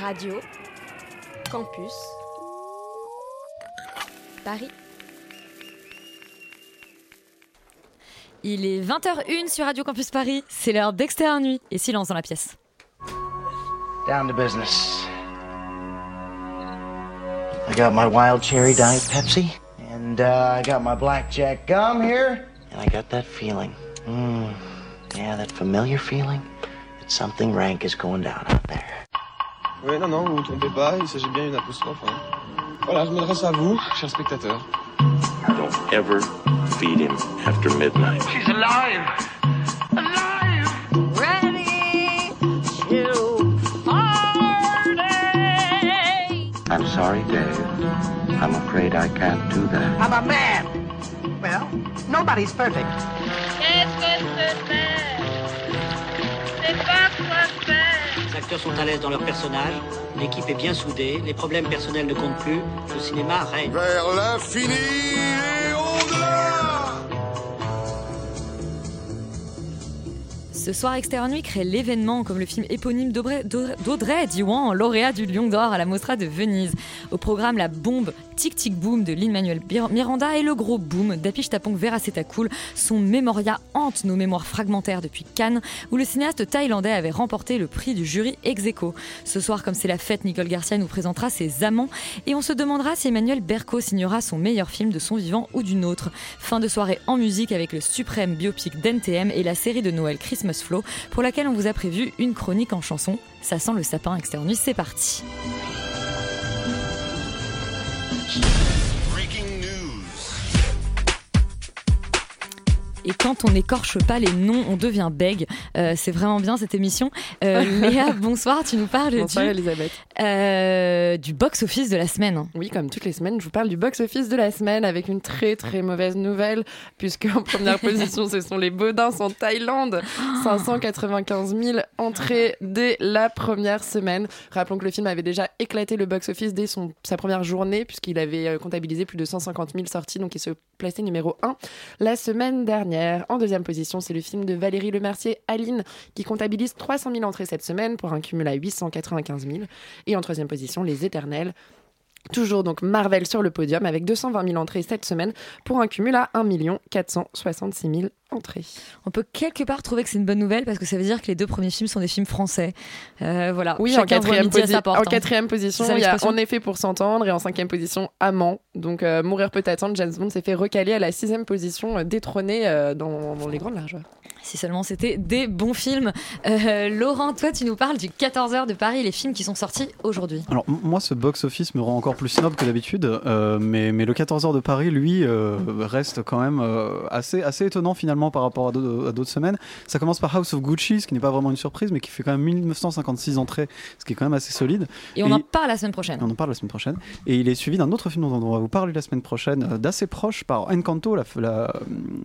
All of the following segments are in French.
Radio Campus Paris. Il est 20h01 sur Radio Campus Paris, c'est l'heure d'extérieur nuit et silence dans la pièce. Down to business. I got my wild cherry diet Pepsi, and uh, I got my blackjack gum here, and I got that feeling. Mm, yeah, that familiar feeling that something rank is going down out there. Oui, non, non, vous ne vous trompez pas, il s'agit bien d'une apostrophe. Hein. Voilà, je m'adresse à vous, chers spectateurs. Don't ever feed him after midnight. She's alive! Alive! Ready to party. I'm sorry, Dave. I'm afraid I can't do that. I'm a man. Well, nobody's perfect. Acteurs sont à l'aise dans leur personnage, l'équipe est bien soudée, les problèmes personnels ne comptent plus, le cinéma règne. Vers l'infini et au-delà Ce soir, Extérieur Nuit crée l'événement comme le film éponyme d'Audrey- d'Audrey Diwan, lauréat du Lion d'Or à la Mostra de Venise. Au programme, la bombe Tic Tic Boom de Lin-Manuel Miranda et le gros boom d'Apiche Tapong Veracetacool. Son mémoria hante nos mémoires fragmentaires depuis Cannes, où le cinéaste thaïlandais avait remporté le prix du jury ex aequo. Ce soir, comme c'est la fête, Nicole Garcia nous présentera ses amants et on se demandera si Emmanuel Berco signera son meilleur film de son vivant ou d'une autre. Fin de soirée en musique avec le suprême biopic d'NTM et la série de Noël Christmas Flow pour laquelle on vous a prévu une chronique en chanson. Ça sent le sapin externe nuit, c'est parti. Thank you. Et quand on n'écorche pas les noms, on devient bègue. Euh, c'est vraiment bien cette émission. Euh, Léa, bonsoir, tu nous parles Bonsoir du, Elisabeth. euh, du box-office de la semaine. Oui, comme toutes les semaines, je vous parle du box-office de la semaine avec une très très mauvaise nouvelle, puisque en première position, ce sont les Baudins en Thaïlande. 595 000 entrées dès la première semaine. Rappelons que le film avait déjà éclaté le box-office dès son, sa première journée, puisqu'il avait euh, comptabilisé plus de 150 000 sorties, donc il se plaçait numéro 1 la semaine dernière. En deuxième position, c'est le film de Valérie Lemercier, Aline, qui comptabilise 300 000 entrées cette semaine pour un cumul à 895 000. Et en troisième position, Les Éternels. Toujours donc Marvel sur le podium avec 220 000 entrées cette semaine pour un cumul à 1 466 000 entrées. On peut quelque part trouver que c'est une bonne nouvelle parce que ça veut dire que les deux premiers films sont des films français. Euh, voilà. Oui, en Chacun quatrième, midi à posi- sa porte, en hein. quatrième position, il y a En effet pour s'entendre et en cinquième position Amant. Donc euh, Mourir peut attendre, James Bond s'est fait recaler à la sixième position, euh, détrôné euh, dans, dans les grandes largeurs. Si seulement c'était des bons films. Euh, Laurent, toi, tu nous parles du 14h de Paris, les films qui sont sortis aujourd'hui. Alors moi ce box-office me rend encore plus snob que d'habitude, euh, mais, mais le 14h de Paris, lui, euh, reste quand même assez, assez étonnant finalement par rapport à d'au- à d'autres semaines. Ça commence par House of Gucci, ce qui n'est pas vraiment une surprise, mais qui fait quand même 1956 entrées, ce qui est quand même assez solide. Et on en parle la semaine prochaine. On en parle la semaine prochaine. Et il est suivi d'un autre film dont on va vous parler la semaine prochaine, d'assez proche par Encanto, la, la-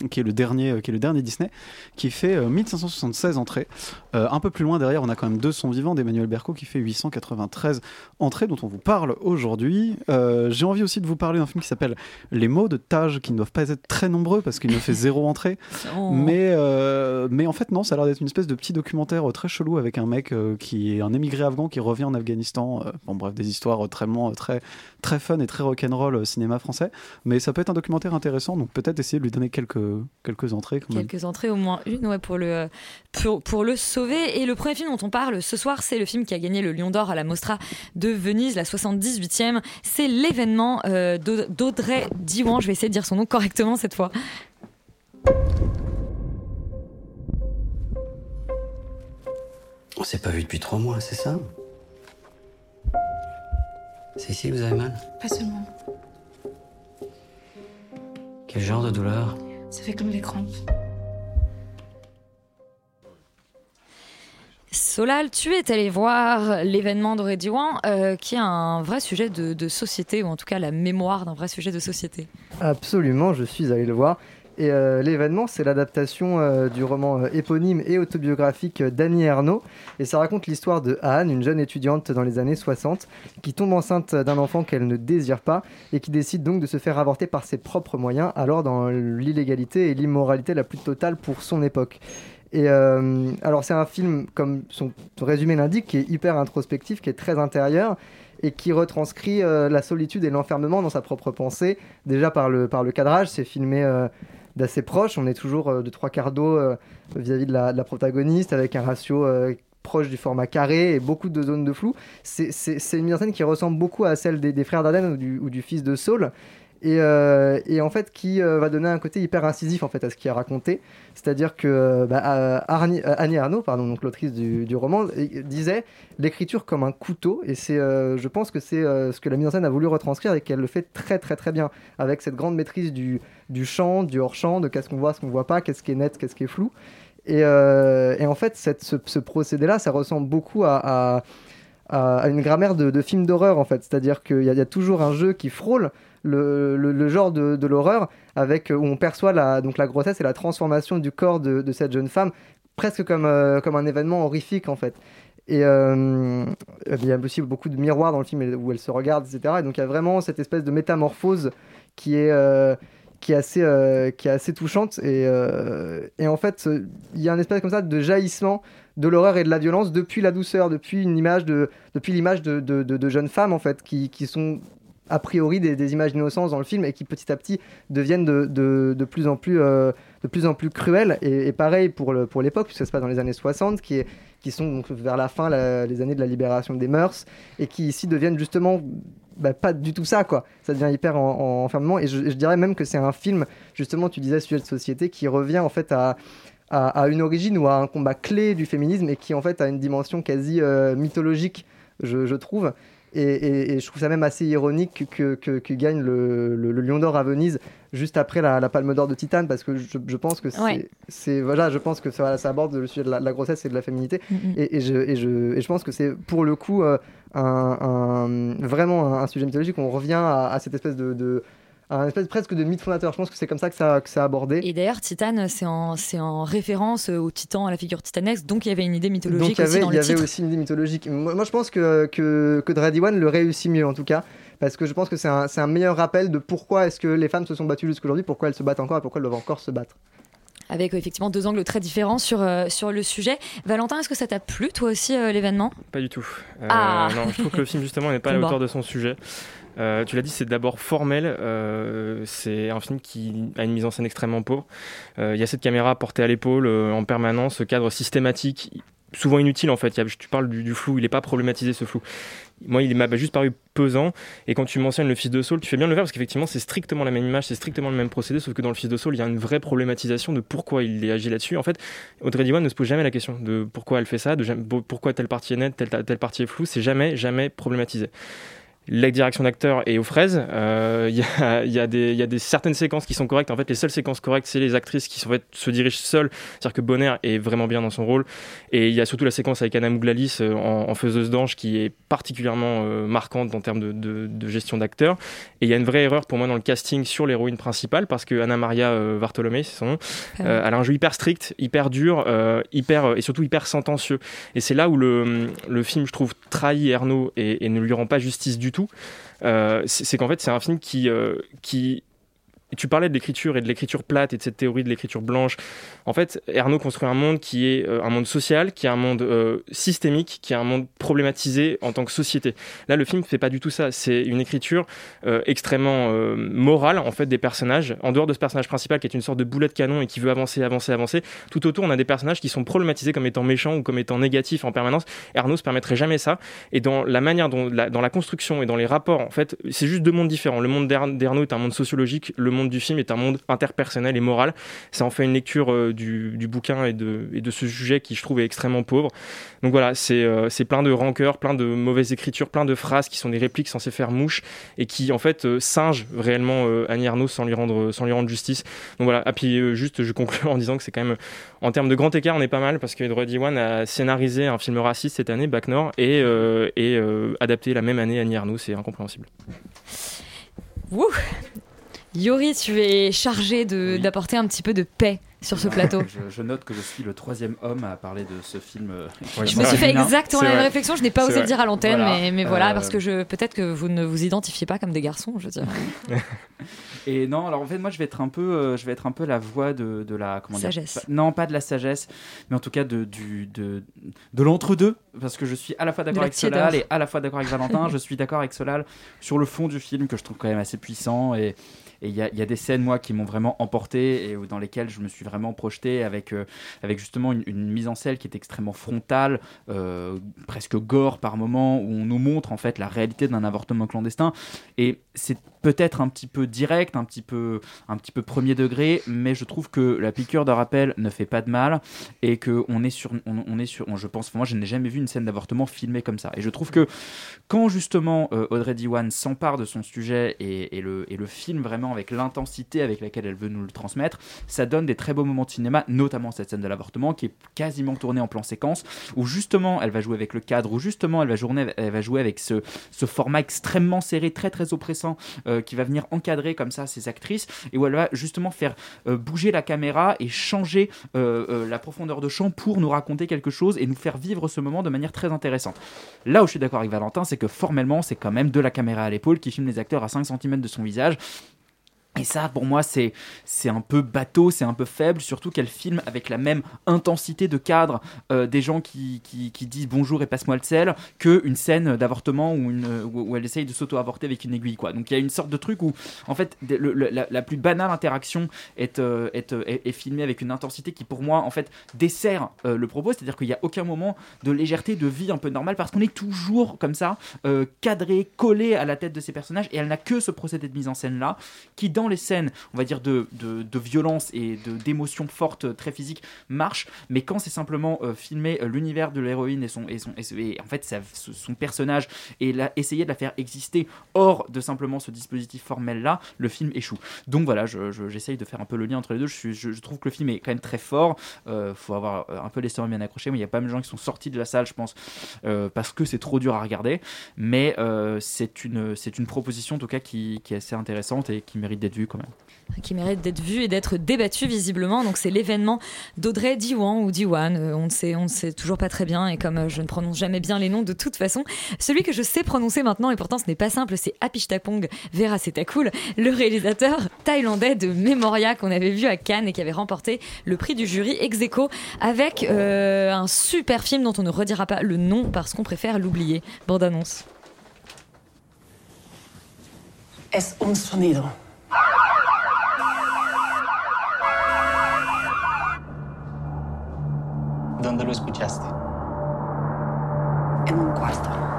qui, est le dernier, qui est le dernier Disney, qui fait euh, 1576 entrées. Euh, un peu plus loin derrière, on a quand même deux sons vivants d'Emmanuel Berco qui fait 893 entrées dont on vous parle aujourd'hui. Euh, J'ai envie aussi de vous parler d'un film qui s'appelle Les mots de Tage, qui ne doivent pas être très nombreux parce qu'il ne fait zéro entrée. Oh. Mais, euh, mais en fait, non, ça a l'air d'être une espèce de petit documentaire euh, très chelou avec un mec euh, qui est un émigré afghan qui revient en Afghanistan. Euh, bon, bref, des histoires euh, très, très, très fun et très rock'n'roll euh, cinéma français. Mais ça peut être un documentaire intéressant, donc peut-être essayer de lui donner quelques, quelques entrées. Quelques entrées, au moins une, ouais, pour le, pour, pour le sauver. Et le premier film dont on parle ce soir, c'est le film qui a gagné le Lion d'Or à la Mostra de Venise, la 78e. C'est l'événement euh, d'Aud- d'Audrey Diwan. Je vais essayer de dire son nom correctement cette fois. On s'est pas vu depuis trois mois, c'est ça C'est ici que vous avez mal Pas seulement. Quel genre de douleur Ça fait comme les crampes. Solal, tu es allé voir l'événement d'Audrey Diwan, euh, qui est un vrai sujet de, de société, ou en tout cas la mémoire d'un vrai sujet de société. Absolument, je suis allé le voir. Et euh, l'événement, c'est l'adaptation euh, du roman euh, éponyme et autobiographique d'Annie Ernaux. Et ça raconte l'histoire de Anne, une jeune étudiante dans les années 60, qui tombe enceinte d'un enfant qu'elle ne désire pas et qui décide donc de se faire avorter par ses propres moyens, alors dans l'illégalité et l'immoralité la plus totale pour son époque. Et alors c'est un film, comme son, résumé l'indique, qui est hyper introspectif, qui est très intérieur et qui retranscrit la solitude et l'enfermement dans sa propre pensée. Déjà par le, par le cadrage, c'est filmé d'assez proche, on est toujours euh, de trois quarts d'eau euh, vis-à-vis de la, protagoniste, avec un ratio euh, proche du format carré et beaucoup de zones de flou. C'est- une mise en scène qui ressemble beaucoup à celle des, frères Dardenne ou du fils de Saul. Et, euh, et en fait qui euh, va donner un côté hyper incisif en fait à ce qui est raconté c'est-à-dire que euh, bah, Annie Arnaud pardon donc l'autrice du, roman disait l'écriture comme un couteau et c'est je pense que c'est ce que la mise en scène a voulu retranscrire et qu'elle le fait très très très bien avec cette grande maîtrise du, du champ du hors champ de qu'est-ce qu'on voit ce qu'on voit pas qu'est-ce qui est net qu'est-ce qui est flou et, en fait ce, ce procédé là ça ressemble beaucoup à, à une grammaire de, de film d'horreur en fait. C'est-à-dire qu'il y a toujours un jeu qui frôle le, le- genre de, de l'horreur avec où on perçoit la, donc la grossesse et la transformation du corps de, de cette jeune femme presque comme, euh, comme un événement horrifique en fait. Et euh, il y a aussi beaucoup de miroirs dans le film où elle se regarde, etc. Et donc il y a vraiment cette espèce de métamorphose qui est, euh, qui est, assez, euh, qui est assez touchante. Et, euh, et en fait, euh, il y a un espèce comme ça de jaillissement de l'horreur et de la violence depuis la douceur, depuis une image de, l'image de, de, de- de jeunes femmes en fait, qui, qui sont a priori des, images d'innocence dans le film et qui petit à petit deviennent de, de, de plus en plus euh, de plus en plus cruelles. Et, et pareil pour le pour l'époque puisque ça se passe dans les années 60 qui est qui sont vers la fin les années de la libération des mœurs et qui ici deviennent justement bah, pas du tout ça quoi. Ça devient hyper en, en enfermement. Et je, dirais même que c'est un film justement tu disais sujet de société qui revient en fait à à, une origine ou à un combat clé du féminisme et qui en fait a une dimension quasi euh, mythologique je trouve et, et- et je trouve ça même assez ironique que, que, que gagne le, le- le Lion d'Or à Venise juste après la, la Palme d'Or de Titane parce que je, je pense que c'est Ouais. c'est- voilà je pense que ça, ça aborde le sujet de la, grossesse et de la féminité Mhm. et, et je, et, je, et je pense que c'est pour le coup euh, un, un- vraiment un, un sujet mythologique on revient à, à cette espèce de, un espèce presque de mythe fondateur je pense que c'est comme ça que ça, que ça a abordé Et d'ailleurs, Titane, c'est en, c'est en référence au titan, à la figure titanesque, donc il y avait une idée Donc mythologique il y aussi avait, dans il y le avait aussi une idée mythologique. Moi, moi, je pense que, que, que Dread One le réussit mieux en tout cas. Parce que je pense que c'est un, c'est un meilleur rappel de pourquoi est-ce que les femmes se sont battues jusqu'aujourd'hui, pourquoi elles se battent encore et pourquoi elles doivent encore se battre. Avec effectivement deux angles très différents sur, euh, sur le sujet. Valentin, est-ce que ça t'a plu toi aussi euh, l'événement? Pas du tout. Euh, Ah. Non, je trouve que le film justement n'est pas à la hauteur de son sujet. Euh, tu l'as dit, c'est d'abord formel. euh, c'est un film qui a une mise en scène extrêmement pauvre. Euh, Il y a cette caméra portée à l'épaule en permanence, ce cadre systématique, souvent inutile en fait. Tu parles du, flou, il n'est pas problématisé ce flou. Moi, il m'a juste paru pesant. Et quand tu mentionnes le fils de Saul, tu fais bien le faire parce qu'effectivement, c'est strictement la même image, c'est strictement le même procédé, sauf que dans le fils de Saul, il y a une vraie problématisation de pourquoi il agit là-dessus. En fait, Audrey Diwan ne se pose jamais la question de pourquoi elle fait ça, de pourquoi telle partie est nette, telle, telle partie est floue. C'est jamais, jamais problématisé. La direction d'acteur est aux fraises. Euh, Il y, a, il y, a des- il y a des certaines séquences qui sont correctes. En fait, les seules séquences correctes, c'est les actrices qui en fait, se dirigent seules. C'est-à-dire que Bonner est vraiment bien dans son rôle. Et il y a surtout la séquence avec Anna Mouglalis euh, en, en faiseuse d'ange qui est particulièrement euh, marquante en termes de, de- de gestion d'acteur. Et il y a une vraie erreur pour moi dans le casting sur l'héroïne principale parce que Anna Maria euh, Vartolomé, c'est son nom, euh, elle a un jeu hyper strict, hyper dur, hyper et surtout hyper sentencieux. Et c'est là où le, le film, je trouve, trahit Ernaud et, et ne lui rend pas justice du tout. Euh, c'est qu'en fait, c'est un film qui, euh, qui tu parlais de l'écriture et de l'écriture plate et de cette théorie de l'écriture blanche. En fait, Ernaud construit un monde qui est euh, un monde social, qui est un monde euh, systémique, qui est un monde problématisé en tant que société. Là, le film ne fait pas du tout ça. C'est une écriture euh, extrêmement morale, en fait, des personnages. En dehors de ce personnage principal qui est une sorte de boulet de canon et qui veut avancer, avancer, avancer, tout autour, on a des personnages qui sont problématisés comme étant méchants ou comme étant négatifs en permanence. Ernaud se permettrait jamais ça. Et dans la manière dont, la- dans la construction et dans les rapports, en fait, c'est juste deux mondes différents. Le monde d'Er- d'Ernaud est un monde sociologique, le monde du film est un monde interpersonnel et moral. Ça en fait une lecture euh, du, du bouquin et de, de ce sujet qui, je trouve, est extrêmement pauvre. Donc voilà, c'est euh, plein de rancœur, plein de mauvaises écritures, plein de phrases qui sont des répliques censées faire mouche et qui, en fait, euh, singent réellement euh, Annie Arnaud sans lui rendre, sans lui rendre justice. Donc voilà, et puis juste, je conclue en disant que c'est quand même, en termes de grand écart, on est pas mal parce que Edward Diwan a scénarisé un film raciste cette année, Back Nord, et, et adapté la même année Annie Arnaud, c'est incompréhensible. Wouh Yori, tu es chargé de- d'apporter un petit peu de paix sur ce plateau. Je, je note que je suis le troisième homme à parler de ce film. euh, Je me suis fait exactement la même réflexion. Je n'ai pas osé le dire à l'antenne, Voilà. mais, mais voilà, Euh, parce que je peut-être que vous ne vous identifiez pas comme des garçons, je veux dire. Et non, alors en fait, moi, je vais être un peu, euh, je vais être un peu la voix de, de la comment dire, Sagesse. pas- non, pas de la sagesse, mais en tout cas de du de, de l'entre-deux, parce que je suis à la fois d'accord avec Solal et à la fois d'accord avec Valentin. je suis d'accord avec Solal sur le fond du film que je trouve quand même assez puissant et et il y, a- des scènes moi qui m'ont vraiment emporté et dans lesquelles je me suis vraiment projeté avec euh, avec justement une, une mise en scène qui est extrêmement frontale, euh, presque gore par moment, où on nous montre en fait la réalité d'un avortement clandestin. Et c'est peut-être un petit peu direct, un petit peu, un petit peu premier degré, mais je trouve que la piqûre de rappel ne fait pas de mal et que on est sur, on, est sur, on- je pense, moi je n'ai jamais vu une scène d'avortement filmée comme ça. Et je trouve que quand justement euh, Audrey Diwan s'empare de son sujet et, le, et le film vraiment avec l'intensité avec laquelle elle veut nous le transmettre, ça donne des très beaux moments de cinéma, notamment cette scène de l'avortement qui est quasiment tournée en plan séquence, où justement elle va jouer avec le cadre, où justement elle va, journer, elle va jouer avec ce, ce format extrêmement serré, très très oppressant, euh, qui va venir encadrer comme ça ces actrices, et où elle va justement faire euh, bouger la caméra et changer euh, euh, la profondeur de champ pour nous raconter quelque chose et nous faire vivre ce moment de manière très intéressante. Là où je suis d'accord avec Valentin, c'est que formellement, c'est quand même de la caméra à l'épaule qui filme les acteurs à 5 cm de son visage. Et ça, pour moi, c'est un peu bateau, c'est un peu faible, surtout qu'elle filme avec la même intensité de cadre euh, des gens qui, qui, disent bonjour et passe-moi le sel qu'une scène d'avortement où, où, où elle essaye de s'auto-avorter avec une aiguille. Quoi. Donc il y a une sorte de truc où, en fait, la, plus banale interaction est, euh, euh, est, est filmée avec une intensité qui, pour moi, en fait, dessert le propos, c'est-à-dire qu'il n'y a aucun moment de légèreté, de vie un peu normale, parce qu'on est toujours comme ça, cadré, collé à la tête de ces personnages, et elle n'a que ce procédé de mise en scène-là, qui dans les scènes, on va dire, de, de, violence et d'émotions fortes, euh, très physiques, marche, mais quand c'est simplement euh, filmer euh, l'univers de l'héroïne et, son, et, son, et, en fait son personnage, et la, essayer de la faire exister hors de simplement ce dispositif formel-là, le film échoue. Donc voilà, je- je- j'essaye de faire un peu le lien entre les deux. Je, suis- je- je trouve que le film est quand même très fort. Il faut avoir euh, un peu l'estomac bien accroché, mais il y a pas mal de gens qui sont sortis de la salle, je pense, euh, parce que c'est trop dur à regarder. Mais euh, c'est une, une proposition, en tout cas, qui, qui est assez intéressante et qui mérite d'être vue quand même. qui mérite d'être vu et d'être débattu visiblement. Donc c'est l'événement d'Audrey Diwan ou Diwan, euh, on ne sait, on ne sait toujours pas très bien et comme euh, je ne prononce jamais bien les noms de toute façon, celui que je sais prononcer maintenant et pourtant ce n'est pas simple, c'est Apishtapong Verasetakul, le réalisateur thaïlandais de Memoria qu'on avait vu à Cannes et qui avait remporté le prix du jury ex aequo avec euh, un super film dont on ne redira pas le nom parce qu'on préfère l'oublier. Bande annonce. Es. ¿Dónde lo escuchaste? En un cuarto.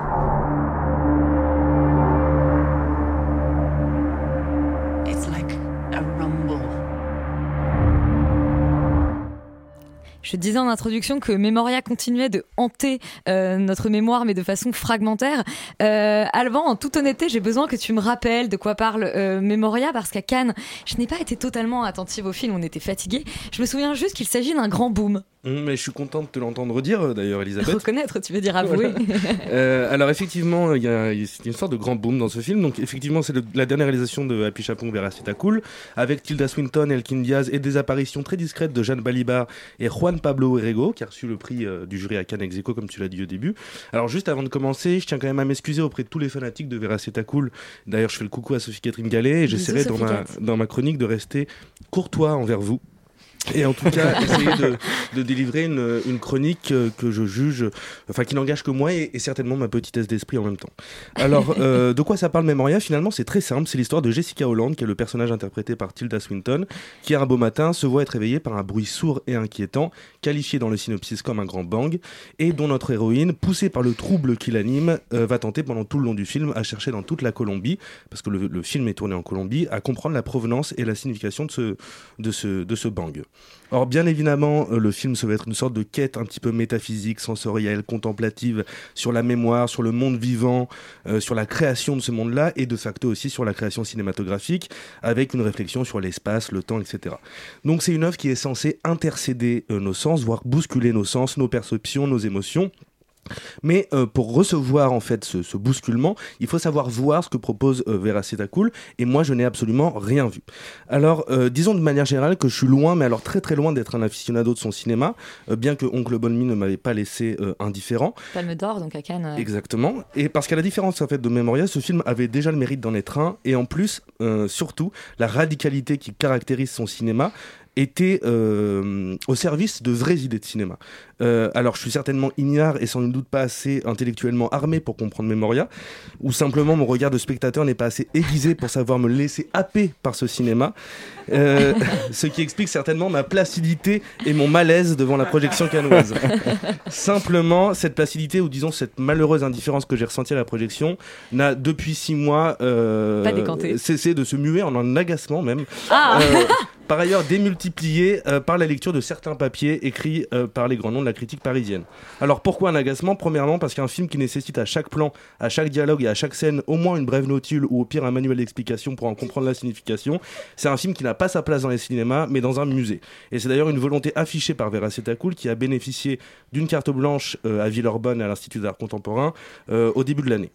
Je disais en introduction que Memoria continuait de hanter euh, notre mémoire, mais de façon fragmentaire. Euh, Alban, en toute honnêteté, j'ai besoin que tu me rappelles de quoi parle euh, Memoria, parce qu'à Cannes, je n'ai pas été totalement attentive au film, on était fatigués. Je me souviens juste qu'il s'agit d'un grand boom. Hum, Mais je suis content de te l'entendre dire, euh, d'ailleurs, Elisabeth. Reconnaître, tu veux dire avouer. Euh, alors effectivement, il y a, il y a- c'est une sorte de grand boom dans ce film. Donc effectivement, c'est le- la dernière réalisation de Happy Chapon vers Cool, avec Tilda Swinton, Elkin Diaz et des apparitions très discrètes de Jeanne Balibar et Juan Pablo Herrego, qui a reçu le prix euh, du jury à Cannes ex aequo, comme tu l'as dit au début. Alors juste avant de commencer, je tiens quand même à m'excuser auprès de tous les fanatiques de Vera Cool. D'ailleurs, je fais le coucou à Sophie-Catherine Gallet et j'essaierai dans ma, dans ma chronique de rester courtois envers vous. Et en tout cas, essayer de, délivrer une, chronique euh, que je juge, enfin qui n'engage que moi et, certainement ma petitesse d'esprit en même temps. Alors, euh, de quoi ça parle Memoria? Finalement, c'est très simple. C'est l'histoire de Jessica Holland, qui est le personnage interprété par Tilda Swinton, qui un beau matin se voit être réveillée par un bruit sourd et inquiétant, qualifié dans le synopsis comme un grand bang, et dont notre héroïne, poussée par le trouble qui l'anime, euh, va tenter pendant tout le long du film à chercher dans toute la Colombie, parce que le, film est tourné en Colombie, à comprendre la provenance et la signification de ce bang. Or, bien évidemment, euh, le film se veut être une sorte de quête un petit peu métaphysique, sensorielle, contemplative sur la mémoire, sur le monde vivant, euh, sur la création de ce monde-là et de facto aussi sur la création cinématographique, avec une réflexion sur l'espace, le temps, etc. Donc, c'est une œuvre qui est censée intercéder euh, nos sens, voire bousculer nos sens, nos perceptions, nos émotions Mais euh, pour recevoir en fait ce, ce bousculement, il faut savoir voir ce que propose euh, Vera Cool et moi je n'ai absolument rien vu. Alors euh, disons de manière générale que je suis loin, mais alors très très loin d'être un aficionado de son cinéma, euh, bien que Oncle Bonmi ne m'avait pas laissé indifférent. Palme d'or, donc à Cannes. Exactement. Et parce qu'à la différence en fait de Memoria, ce film avait déjà le mérite d'en être un, et en plus, surtout, la radicalité qui caractérise son cinéma était euh, au service de vraies idées de cinéma. Euh, alors, je suis certainement ignare et sans nul doute pas assez intellectuellement armé pour comprendre Memoria, ou simplement mon regard de spectateur n'est pas assez aiguisé pour savoir me laisser happer par ce cinéma, Euh, ce qui explique certainement ma placidité et mon malaise devant la projection canoise. Simplement, cette placidité, ou disons cette malheureuse indifférence que j'ai ressentie à la projection, n'a depuis six mois euh, cessé de se muer en un agacement même. Ah. Par ailleurs démultiplié par la lecture de certains papiers écrits par les grands noms la critique parisienne. Alors pourquoi un agacement? Premièrement parce qu'un film qui nécessite à chaque plan, à chaque dialogue et à chaque scène au moins une brève notule ou au pire un manuel d'explication pour en comprendre la signification, c'est un film qui n'a pas sa place dans les cinémas mais dans un musée. Et c'est d'ailleurs une volonté affichée par Vera Cool qui a bénéficié d'une carte blanche euh, à Villeurbanne à l'Institut d'art contemporain euh, au début de l'année.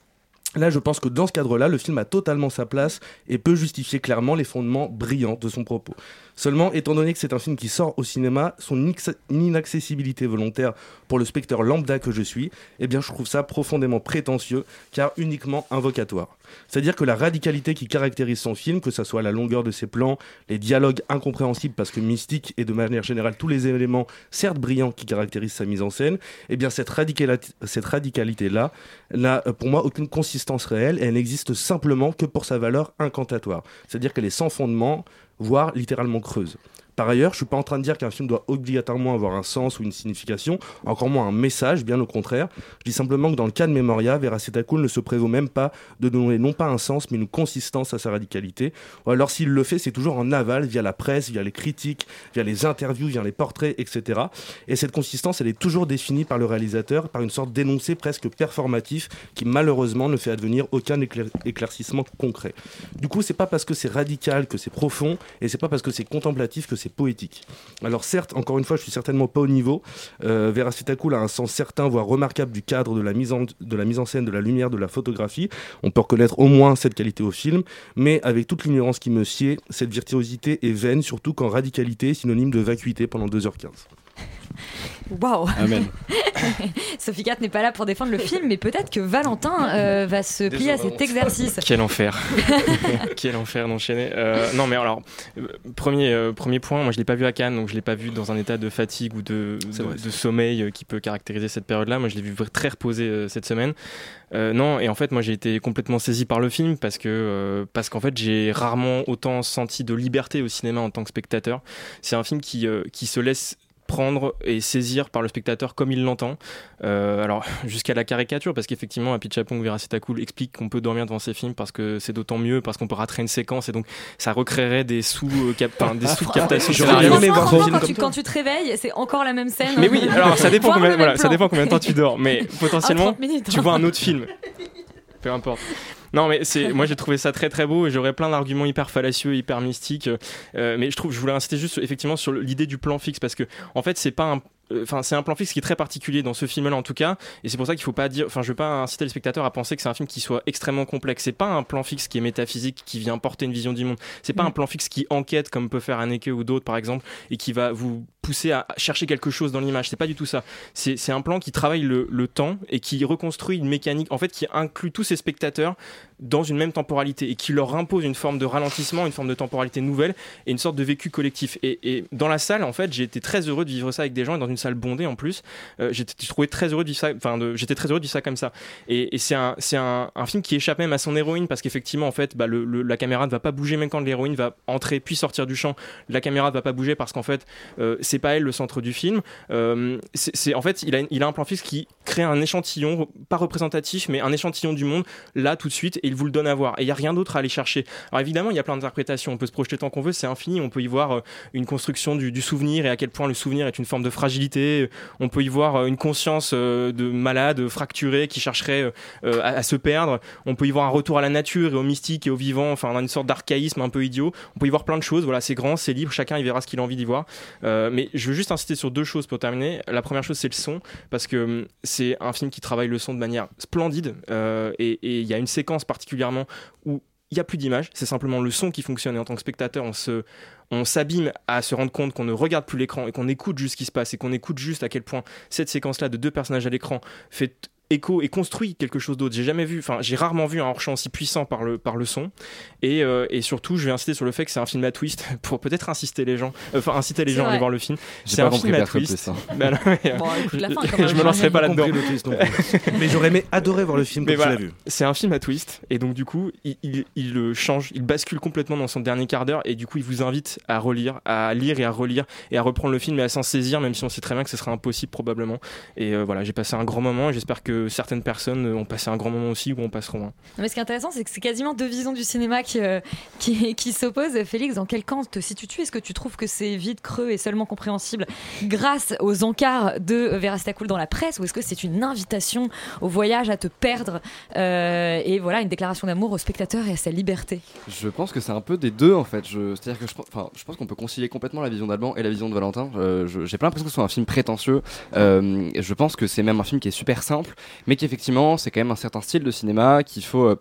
Là, je pense que dans ce cadre-là, le film a totalement sa place et peut justifier clairement les fondements brillants de son propos. Seulement, étant donné que c'est un film qui sort au cinéma, son inaccessibilité volontaire pour le spectateur lambda que je suis, eh bien, je trouve ça profondément prétentieux, car uniquement invocatoire. C'est-à-dire que la radicalité qui caractérise son film, que ce soit la longueur de ses plans, les dialogues incompréhensibles parce que mystiques et de manière générale tous les éléments, certes brillants, qui caractérisent sa mise en scène, eh bien cette, cette radicalité-là n'a euh, pour moi aucune consistance réelle et elle n'existe simplement que pour sa valeur incantatoire. C'est-à-dire qu'elle est sans fondement, voire littéralement creuse. Par ailleurs, je suis pas en train de dire qu'un film doit obligatoirement avoir un sens ou une signification, encore moins un message, bien au contraire. Je dis simplement que dans le cas de Memoria, Vera Cool ne se prévaut même pas de donner non pas un sens, mais une consistance à sa radicalité. Ou alors s'il le fait, c'est toujours en aval, via la presse, via les critiques, via les interviews, via les portraits, etc. Et cette consistance, elle est toujours définie par le réalisateur, par une sorte d'énoncé presque performatif, qui malheureusement ne fait advenir aucun éclair- éclaircissement concret. Du coup, c'est pas parce que c'est radical que c'est profond, et c'est pas parce que c'est contemplatif que c'est poétique. Alors certes, encore une fois, je suis certainement pas au niveau. Euh, Vera Cool a un sens certain, voire remarquable du cadre, de la, mise en, de la mise en scène, de la lumière, de la photographie. On peut reconnaître au moins cette qualité au film, mais avec toute l'ignorance qui me sied, cette virtuosité est vaine, surtout quand radicalité synonyme de vacuité pendant 2h15. Waouh Amen. Sophie Cat n'est pas là pour défendre le film, mais peut-être que Valentin euh, va se plier à cet exercice. Quel enfer. Quel enfer d'enchaîner. Euh, non, mais alors, euh, premier, euh, premier point, moi je l'ai pas vu à Cannes, donc je l'ai pas vu dans un état de fatigue ou de, de, vrai. de sommeil euh, qui peut caractériser cette période-là. Moi je l'ai vu très reposé euh, cette semaine. Euh, non, et en fait, moi j'ai été complètement saisi par le film parce que euh, parce qu'en fait j'ai rarement autant senti de liberté au cinéma en tant que spectateur. C'est un film qui, euh, qui se laisse prendre et saisir par le spectateur comme il l'entend. Euh, alors jusqu'à la caricature, parce qu'effectivement, Happy Chapong Vera Cool explique qu'on peut dormir devant ces films parce que c'est d'autant mieux, parce qu'on peut rater une séquence et donc ça recréerait des sous euh, des sous captations quand, tu, quand tu te réveilles, c'est encore la même scène. Mais oui, alors ça dépend combien, voilà, ça dépend combien de temps tu dors, mais potentiellement 30 minutes, tu vois un autre film. Peu importe. Non, mais c'est, moi j'ai trouvé ça très très beau et j'aurais plein d'arguments hyper fallacieux, hyper mystiques. euh, mais je trouve, je voulais insister juste effectivement sur l'idée du plan fixe parce que en fait c'est pas un Enfin, c'est un plan fixe qui est très particulier dans ce film-là en tout cas, et c'est pour ça qu'il faut pas dire. Enfin, je veux pas inciter les spectateurs à penser que c'est un film qui soit extrêmement complexe. C'est pas un plan fixe qui est métaphysique, qui vient porter une vision du monde. C'est pas Mm. un plan fixe qui enquête comme peut faire Haneke ou d'autres par exemple, et qui va vous pousser à chercher quelque chose dans l'image. C'est pas du tout ça. C'est c'est un plan qui travaille le, le temps et qui reconstruit une mécanique, en fait, qui inclut tous ses spectateurs dans une même temporalité et qui leur impose une forme de ralentissement, une forme de temporalité nouvelle et une sorte de vécu collectif. Et, dans la salle, en fait, j'ai été très heureux de vivre ça avec des gens et dans une salle bondée en plus. Euh, j'étais je trouvais très heureux de vivre ça. Enfin, j'étais très heureux de vivre ça comme ça. Et, c'est un, un, un film qui échappe même à son héroïne parce qu'effectivement, en fait, bah, la caméra ne va pas bouger même quand l'héroïne va entrer puis sortir du champ. La caméra ne va pas bouger parce qu'en fait, euh, c'est pas elle le centre du film. Euh, c'est en fait, il a, il a un plan fixe qui crée un échantillon, pas représentatif, mais un échantillon du monde là tout de suite. Il vous le donne à voir. Et il y a rien d'autre à aller chercher. Alors évidemment, il y a plein d'interprétations. On peut se projeter tant qu'on veut, c'est infini. On peut y voir euh, une construction du, souvenir et à quel point le souvenir est une forme de fragilité. On peut y voir euh, une conscience euh, de malade, fracturée, qui chercherait à, se perdre. On peut y voir un retour à la nature et au mystique et au vivant. Enfin, on a une sorte d'archaïsme un peu idiot. On peut y voir plein de choses. Voilà, c'est grand, c'est libre. Chacun il verra ce qu'il a envie d'y voir. Mais je veux juste insister sur deux choses pour terminer. La première chose, c'est le son, parce que hum, c'est un film qui travaille le son de manière splendide. et il y a une séquence particulièrement où il n'y a plus d'image, c'est simplement le son qui fonctionne. Et en tant que spectateur, on se, on s'abîme à se rendre compte qu'on ne regarde plus l'écran et qu'on écoute juste ce qui se passe et qu'on écoute juste à quel point cette séquence-là de deux personnages à l'écran fait écho et construit quelque chose d'autre. J'ai jamais vu, enfin, j'ai rarement vu un hors-champ aussi puissant par le, par le son. Et, euh, et surtout, je vais insister sur le fait que c'est un film à twist pour peut-être insister les gens, euh, enfin, inciter les gens à aller voir le film. C'est pas un compris film à twist. plus, non, mais, Bon, écoute la fin, quand je me lancerai pas là-dedans. Mais j'aurais aimé adorer voir le film tu l'as vu. C'est un film à twist et donc du coup il, il, il le change, il bascule complètement dans son dernier quart d'heure et du coup il vous invite à relire, à lire et à relire et à reprendre le film et à s'en saisir même si on sait très bien que ce sera impossible probablement. Et euh, voilà, j'ai passé un grand moment et j'espère que certaines personnes ont passé un grand moment aussi ou en passeront un. Non, Mais ce qui est intéressant, c'est que c'est quasiment deux visions du cinéma qui, euh, qui, qui s'opposent. Félix, dans quel camp te situes-tu? Est-ce que tu trouves que c'est vide, creux et seulement compréhensible grâce aux encarts de Veracita Cool dans la presse Ou est-ce que c'est une invitation au voyage, à te perdre euh, Et voilà, une déclaration d'amour au spectateur et à sa liberté? Je pense que c'est un peu des deux en fait. Je- C'est-à-dire que je, pense- enfin, je pense qu'on peut concilier complètement la vision d'Alban et la vision de Valentin. Euh, je- J'ai pas l'impression que ce soit un film prétentieux. Euh, je pense que c'est même un film qui est super simple, mais qu'effectivement c'est quand même un certain style de cinéma qu'il faut.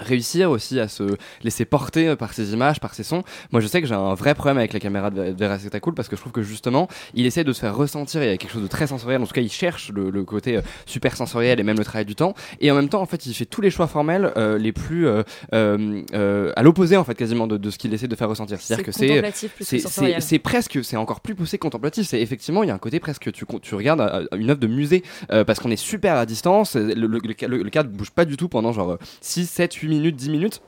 Réussir aussi à se laisser porter euh, par ces images, par ces sons. Moi, je sais que j'ai un vrai problème avec la caméra de Veraceta Cool parce que je trouve que justement, il essaie de se faire ressentir. Il y a quelque chose de très sensoriel. En tout cas, il cherche le, le côté euh, super sensoriel et même le travail du temps. Et en même temps, en fait, il fait tous les choix formels euh, les plus euh, à l'opposé en fait quasiment de, de ce qu'il essaie de faire ressentir. C'est-à-dire que C'est presque, c'est encore plus poussé contemplatif. C'est effectivement, il y a un côté presque, tu, tu regardes une œuvre de musée parce qu'on est super à distance. Le, le- le cadre bouge pas du tout pendant genre 6, 7, 8 minutes, 10 minutes.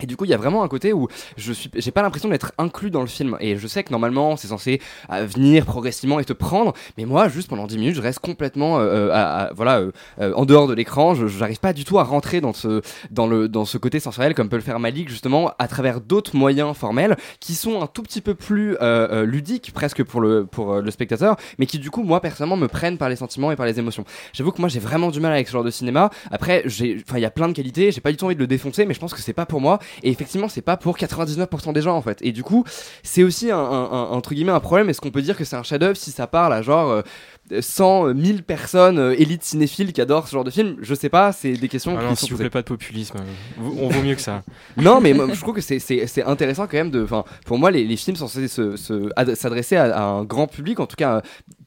Et du coup, il y a vraiment un côté où je suis, j'ai pas l'impression d'être inclus dans le film. Et je sais que normalement, c'est censé euh, venir progressivement et te prendre. Mais moi, juste pendant 10 minutes, je reste complètement, euh, à- voilà, euh, euh, en dehors de l'écran. Je j'arrive pas du tout à rentrer dans ce, dans le, dans ce côté sensoriel comme peut le faire Malik justement à travers d'autres moyens formels qui sont un tout petit peu plus euh, euh, ludiques presque pour le, pour euh, le spectateur, mais qui du coup, moi personnellement, me prennent par les sentiments et par les émotions. J'avoue que moi, j'ai vraiment du mal avec ce genre de cinéma. Après, j'ai, enfin, il y a plein de qualités. J'ai pas du tout envie de le défoncer, mais je pense que c'est pas pour moi. Et effectivement, c'est pas pour 99% des gens en fait. Et du coup, c'est aussi un, un- un- entre guillemets un problème. Est-ce qu'on peut dire que c'est un chef-d'œuvre si ça parle à genre euh, 100, 1000 personnes euh, élites cinéphiles qui adorent ce genre de film? Je sais pas. C'est des questions Ah qui non, s'il vous plaît, pas de populisme. On vaut mieux que ça. Non, mais moi, je trouve que c'est- c'est c'est intéressant quand même de. Enfin, pour moi, les, les films sont censés se- se- ad- s'adresser à, à un grand public, en tout cas. euh,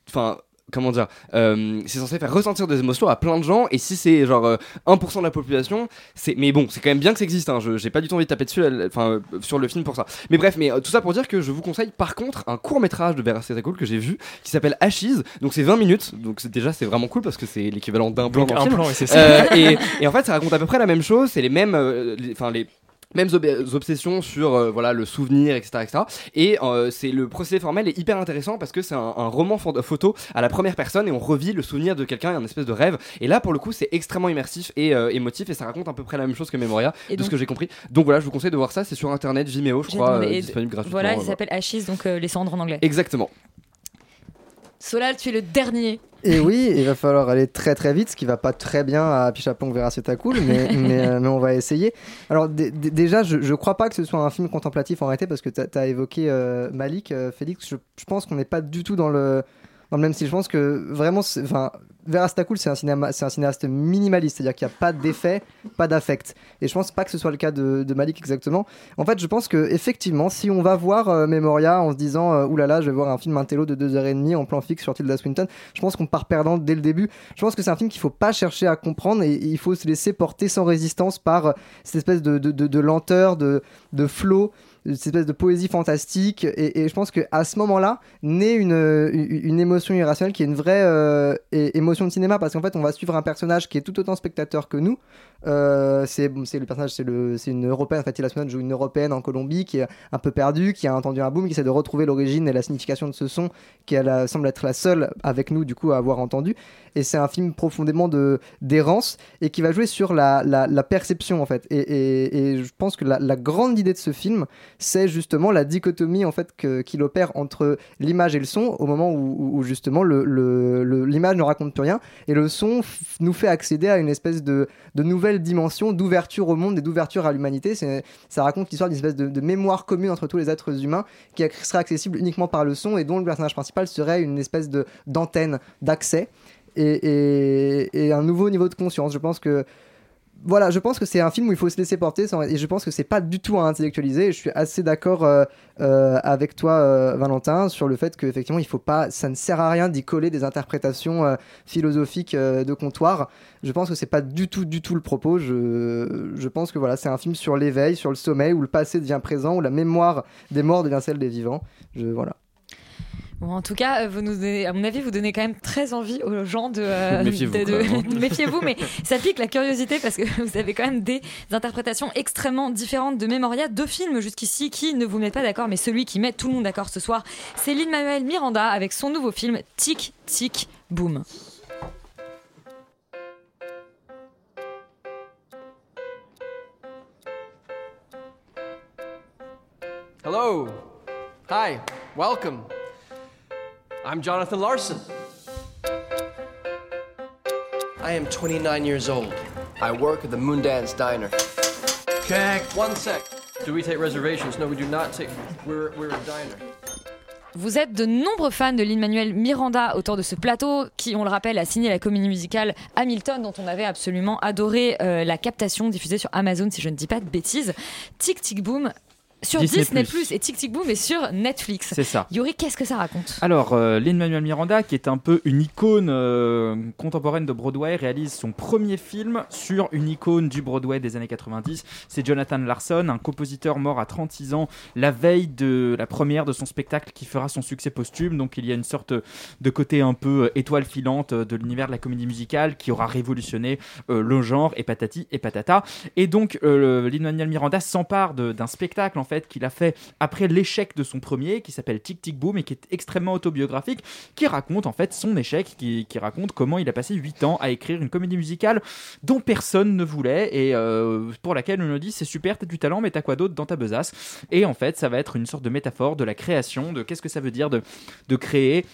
Enfin. Comment dire euh, C'est censé faire ressentir des émotions à plein de gens, et si c'est genre euh, 1% de la population, c'est. Mais bon, c'est quand même bien que ça existe. Hein, je- J'ai pas du tout envie de taper dessus, euh, enfin, euh, sur le film pour ça. Mais bref, mais euh, tout ça pour dire que je vous conseille par contre un court métrage de Vera Cool que j'ai vu, qui s'appelle Ashes. Donc c'est 20 minutes, donc c'est- déjà c'est vraiment cool parce que c'est l'équivalent d'un plan dans le un film. plan, oui, c'est ça. Euh, et, et en fait, ça raconte à peu près la même chose. C'est les mêmes, euh, enfin les mêmes ob- obsessions sur euh, voilà le souvenir etc etc et euh, c'est le procédé formel est hyper intéressant parce que c'est un, un roman pho- photo à la première personne et on revit le souvenir de quelqu'un un espèce de rêve. Et là pour le coup c'est extrêmement immersif et euh, émotif et ça raconte à peu près la même chose que Memoria Et de donc- ce que j'ai compris. Donc voilà je vous conseille de voir ça. C'est sur internet Vimeo je crois demandé- et- disponible gratuitement Voilà, il s'appelle Achis, donc les cendres en anglais. exactement Solal, tu es le dernier. Et oui, il va falloir aller très très vite, ce qui va pas très bien à Pichapong Veraceta Cool, mais, mais, euh, mais on va essayer. Alors dé- dé- déjà, je, je crois pas que ce soit un film contemplatif en réalité, parce que tu as, évoqué euh, Malik, euh, Félix, je, je pense qu'on n'est pas du tout dans le, dans le même style. Je pense que vraiment, c'est- enfin, Veraceta Cool, c'est un, un cinéaste minimaliste, c'est-à-dire qu'il n'y a pas d'effet, pas d'affect. Et je pense pas que ce soit le cas de, Malik exactement. En fait, je pense que effectivement, si on va voir euh, Memoria en se disant euh, oulala, je vais voir un film intello de 2h30 en plan fixe sur Tilda Swinton, je pense qu'on part perdant dès le début. Je pense que c'est un film qu'il faut pas chercher à comprendre et il faut se laisser porter sans résistance par euh, cette espèce de, de, lenteur, de, de flow, cette espèce de poésie fantastique. Et, je pense qu'à ce moment-là, naît une, une, émotion irrationnelle qui est une vraie euh, émotion de cinéma parce qu'en fait, on va suivre un personnage qui est tout autant spectateur que nous. Euh, c'est le personnage, c'est une européenne. En fait, Swinton joue une européenne en Colombie qui est un peu perdue, qui a entendu un boom, qui essaie de retrouver l'origine et la signification de ce son, qui elle a- semble être la seule avec nous du coup à avoir entendu. Et c'est un film profondément de d'errance et qui va jouer sur la, la, perception en fait. Et, je pense que la grande idée de ce film, c'est justement la dichotomie en fait qu'il opère entre l'image et le son au moment où, justement l'image ne raconte plus rien et le son nous fait accéder à une espèce de, nouvelle dimension d'ouverture au monde et d'ouverture à l'humanité. Ça raconte l'histoire d'une espèce de, mémoire commune entre tous les êtres humains qui serait accessible uniquement par le son et dont le personnage principal serait une espèce d'antenne d'accès et- et un nouveau niveau de conscience. Je pense que voilà, je pense que c'est un film où il faut se laisser porter et je pense que c'est pas du tout à intellectualiser. Je suis assez d'accord euh, euh, avec toi, euh, Valentin, sur le fait qu'effectivement, il faut pas, ça ne sert à rien d'y coller des interprétations philosophiques de comptoir. Je pense que c'est pas du tout, du tout le propos. Je, je pense que voilà, c'est un film sur l'éveil, sur le sommeil, où le passé devient présent, où la mémoire des morts devient celle des vivants. Je, voilà. Bon, en tout cas, euh, vous nous donnez, à mon avis, vous donnez quand même très envie aux gens de. euh, Méfiez-vous, de- hein. Méfiez-vous, mais ça pique la curiosité parce que vous avez quand même des interprétations extrêmement différentes de Memoria. Deux films jusqu'ici qui ne vous mettent pas d'accord, mais celui qui met tout le monde d'accord ce soir, c'est Lin-Manuel Miranda avec son nouveau film Tic Tic Boom. Hello. Hi. Welcome. I'm Jonathan Larson. I am 29 years old. I work at the Moondance Diner. Check. One sec. Do we take reservations? No, we do not take. We're, we're a diner. Vous êtes de nombreux fans de Lin-Manuel Miranda autour de ce plateau, qui, on le rappelle, a signé la comédie musicale Hamilton, dont on avait absolument adoré euh, la captation diffusée sur Amazon, si je ne dis pas de bêtises. Tic Tic Boom sur Disney+. Disney+, et Tic Tic Boom est sur Netflix. C'est ça. Yuri, qu'est-ce que ça raconte? Alors, euh, Lin-Manuel Miranda, qui est un peu une icône euh, contemporaine de Broadway, réalise son premier film sur une icône du Broadway des années 90. C'est Jonathan Larson, un compositeur mort à 36 ans, la veille de la première de son spectacle qui fera son succès posthume. Donc, il y a une sorte de côté un peu euh, étoile filante euh, de l'univers de la comédie musicale qui aura révolutionné euh, le genre et patati et patata. Et donc, Lin-Manuel Miranda s'empare d'un spectacle en qu'il a fait après l'échec de son premier, qui s'appelle Tic Tic Boom et qui est extrêmement autobiographique, qui raconte en fait son échec, qui, raconte comment il a passé 8 ans à écrire une comédie musicale dont personne ne voulait et euh, pour laquelle on nous dit c'est super, t'as du talent, mais t'as quoi d'autre dans ta besace? Et en fait, ça va être une sorte de métaphore de la création, de qu'est-ce que ça veut dire de, de créer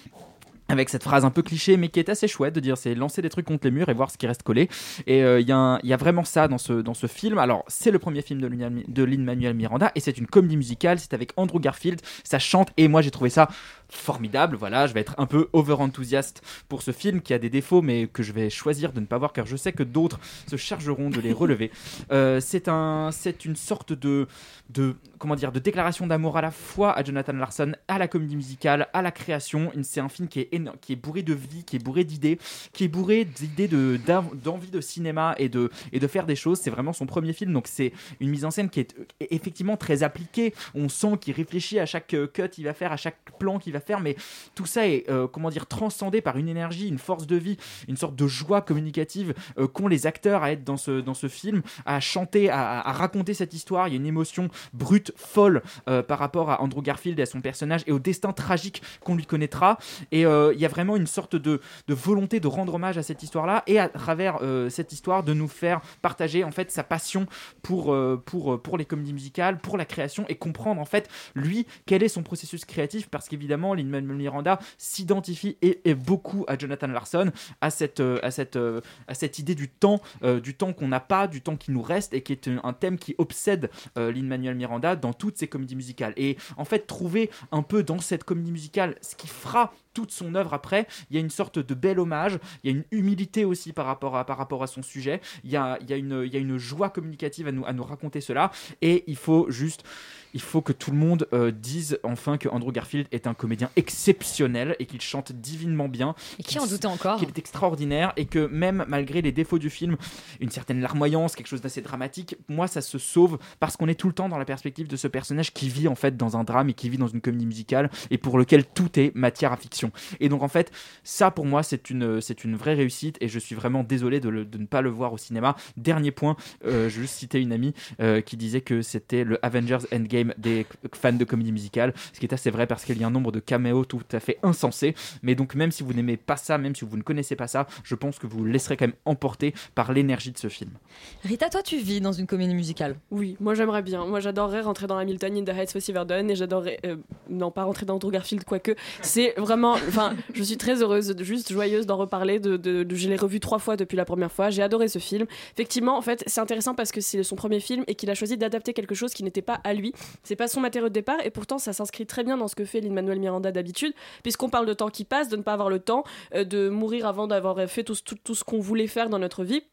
avec cette phrase un peu cliché mais qui est assez chouette de dire c'est lancer des trucs contre les murs et voir ce qui reste collé. Et euh, il y, a un- il y a vraiment ça dans ce, dans ce film. Alors c'est le premier film de Lin-Manuel Miranda et c'est une comédie musicale c'est avec Andrew Garfield ça chante et moi j'ai trouvé ça formidable. Voilà je vais être un peu over enthousiaste pour ce film qui a des défauts mais que je vais choisir de ne pas voir car je sais que d'autres se chargeront de les relever. Euh, c'est un c'est une sorte de de comment dire de déclaration d'amour à la fois à Jonathan Larson à la comédie musicale à la création. C'est un film qui est qui est bourré de vie qui est bourré d'idées qui est bourré d'idées de d'envie de cinéma et de et de faire des choses. C'est vraiment son premier film donc c'est une mise en scène qui est euh, effectivement très appliquée. On sent qu'il réfléchit à chaque euh, cut il va faire à chaque plan qu'il va faire mais tout ça est euh, comment dire transcendé par une énergie une force de vie une sorte de joie communicative euh, qu'ont les acteurs à être dans ce dans ce film à chanter à, à raconter cette histoire. Il y a une émotion brute folle euh, par rapport à Andrew Garfield et à son personnage et au destin tragique qu'on lui connaîtra. Et il y a vraiment une sorte de, de volonté de rendre hommage à cette histoire-là et à travers cette histoire de nous faire partager en fait sa passion pour, pour, pour les comédies musicales, pour la création et comprendre en fait lui quel est son processus créatif. Parce qu'évidemment Lin-Manuel Miranda s'identifie et, et beaucoup à Jonathan Larson, à cette, euh, à cette, euh, à cette idée du temps, euh, du temps qu'on n'a pas, du temps qui nous reste et qui est un, thème qui obsède Lin-Manuel Miranda dans toutes ses comédies musicales. Et en fait, trouver un peu dans cette comédie musicale ce qui fera toute son œuvre après, il y a une sorte de bel hommage, il y a une humilité aussi par rapport à, par rapport à son sujet, il y a, il y a, une, il y a une joie communicative à nous, à nous raconter cela, et il faut juste il faut que tout le monde euh, dise enfin que Andrew Garfield est un comédien exceptionnel et qu'il chante divinement bien. Et qui en doutait encore Qu'il est extraordinaire et que même malgré les défauts du film, une certaine larmoyance, quelque chose d'assez dramatique, moi ça se sauve parce qu'on est tout le temps dans la perspective de ce personnage qui vit en fait dans un drame et qui vit dans une comédie musicale et pour lequel tout est matière à fiction. Et donc en fait, ça pour moi c'est une, c'est une vraie réussite et je suis vraiment désolé de, le- de ne pas le voir au cinéma. Dernier point, euh, je vais juste citer une amie euh, qui disait que c'était le Avengers Endgame des fans de comédie musicale, ce qui est assez vrai parce qu'il y a un nombre de caméos tout à fait insensé. Mais donc même si vous n'aimez pas ça, même si vous ne connaissez pas ça, je pense que vous vous laisserez quand même emporter par l'énergie de ce film. Rita, toi, tu vis dans une comédie musicale. Oui, moi j'aimerais bien. Moi j'adorerais rentrer dans Hamilton in the Heights Fossey Verdon et j'adorerais. euh, non, pas rentrer dans Andrew Garfield, quoique. C'est vraiment. Enfin, je suis très heureuse, juste joyeuse d'en reparler. De, de, de- je l'ai revu trois fois depuis la première fois. J'ai adoré ce film. Effectivement, en fait, c'est intéressant parce que c'est son premier film et qu'il a choisi d'adapter quelque chose qui n'était pas à lui. C'est pas son matériau de départ et pourtant ça s'inscrit très bien dans ce que fait Lin-Manuel Miranda d'habitude, puisqu'on parle de temps qui passe, de ne pas avoir le temps, euh, de mourir avant d'avoir fait tout, tout, tout ce qu'on voulait faire dans notre vie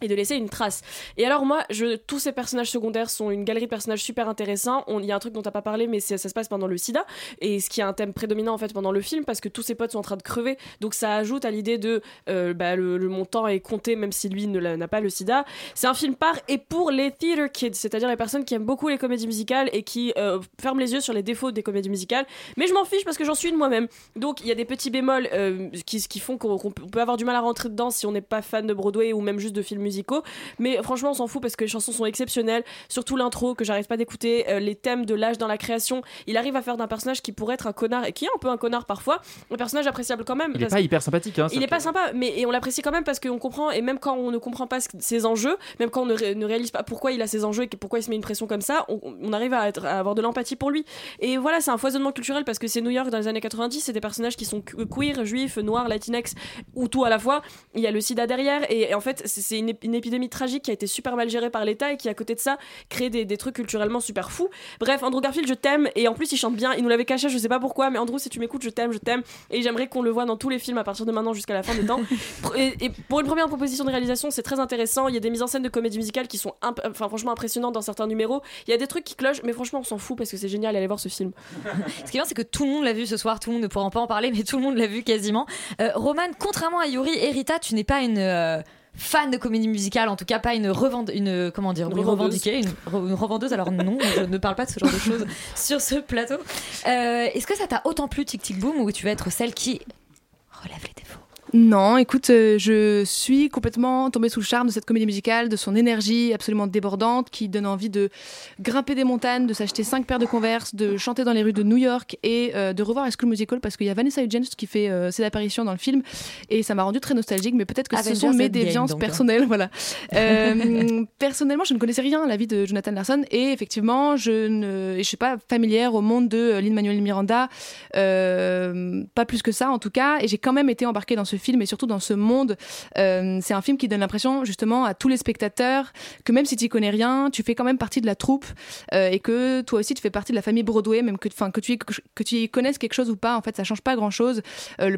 et de laisser une trace. Et alors moi, tous ces personnages secondaires sont une galerie de personnages super intéressants. Il y a un truc dont t'as pas parlé, mais ça se passe pendant le sida, et ce qui est un thème prédominant en fait pendant le film, parce que tous ses potes sont en train de crever. Donc ça ajoute à l'idée de euh, bah, le, le montant est compté même si lui n'a pas le sida. C'est un film par et pour les theater kids, c'est-à-dire les personnes qui aiment beaucoup les comédies musicales et qui euh, ferment les yeux sur les défauts des comédies musicales. Mais je m'en fiche parce que j'en suis une moi-même. Donc il y a des petits bémols euh, qui, font qu'on peut avoir du mal à rentrer dedans si on n'est pas fan de Broadway ou même juste de films musicaux. Mais franchement, on s'en fout parce que les chansons sont exceptionnelles. Surtout l'intro que j'arrête pas d'écouter, euh, les thèmes de l'âge dans la création. Il arrive à faire d'un personnage qui pourrait être un connard et qui est un peu un connard parfois, un personnage appréciable quand même. Il est pas hyper sympathique. Hein, il est pas sympa, mais et on l'apprécie quand même parce qu'on comprend, et même quand on ne comprend pas ses enjeux, même quand on ne, ré- ne réalise pas pourquoi il a ses enjeux et pourquoi il se met une pression comme ça, on, on arrive à, être- à avoir de l'empathie pour lui. Et voilà, c'est un foisonnement culturel parce que c'est New York dans les années 90, c'est des personnages qui sont que- queer, juifs, noirs, latinex, ou tout à la fois. Il y a le sida derrière, et, et en fait, c'est une, une épidémie tragique qui a été super mal gérée par l'État et qui, à côté de ça, crée des, des trucs culturellement super fous. Bref, Andrew Garfield, je t'aime, et en plus, il chante bien. Il nous l'avait caché, je sais pas pourquoi, mais Andrew, si tu m'écoutes, je t'aime, je t'aime, et j'aimerais qu'on le voit dans tous les films à partir de maintenant jusqu'à la fin des temps. Et, et pour une première proposition de réalisation, c'est très intéressant. Il y a des mises en scène de comédie musicale qui sont imp- enfin, franchement impressionnantes dans certains numéros. Il y a des trucs qui clochent, mais franchement, on s'en fout parce que c'est génial. Allez voir ce film. Ce qui est bien, c'est que tout le monde l'a vu ce soir, tout le monde ne pourra pas en parler, mais tout le monde l'a vu quasiment. Euh, Roman, contrairement à Yuri et Rita, tu n'es pas une euh, fan de comédie musicale, en tout cas pas une revend une comment dire, Une oui, revendiquée, une, re- une revendeuse. Alors non, je ne parle pas de ce genre de choses sur ce plateau. Euh, Est-ce que ça t'a autant plu Tic Tic Boom ou tu vas être celle qui relève les défauts? Non, écoute, euh, je suis complètement tombée sous le charme de cette comédie musicale, de son énergie absolument débordante qui donne envie de grimper des montagnes, de s'acheter cinq paires de Converse, de chanter dans les rues de New York et euh, de revoir High School Musical parce qu'il y a Vanessa Hudgens qui fait euh, ses apparitions dans le film et ça m'a rendu très nostalgique, mais peut-être que ce sont mes déviances donc, hein. personnelles. Voilà. Euh, personnellement, je ne connaissais rien à la vie de Jonathan Larson et effectivement, je ne je suis pas familière au monde de Lin-Manuel Miranda, euh, pas plus que ça en tout cas, et j'ai quand même été embarquée dans ce film et surtout dans ce monde. Euh, c'est un film qui donne l'impression justement à tous les spectateurs que même si tu connais rien, tu fais quand même partie de la troupe euh, et que toi aussi tu fais partie de la famille Broadway, même que, enfin, que tu y, que tu connaisses quelque chose ou pas, en fait ça change pas grand chose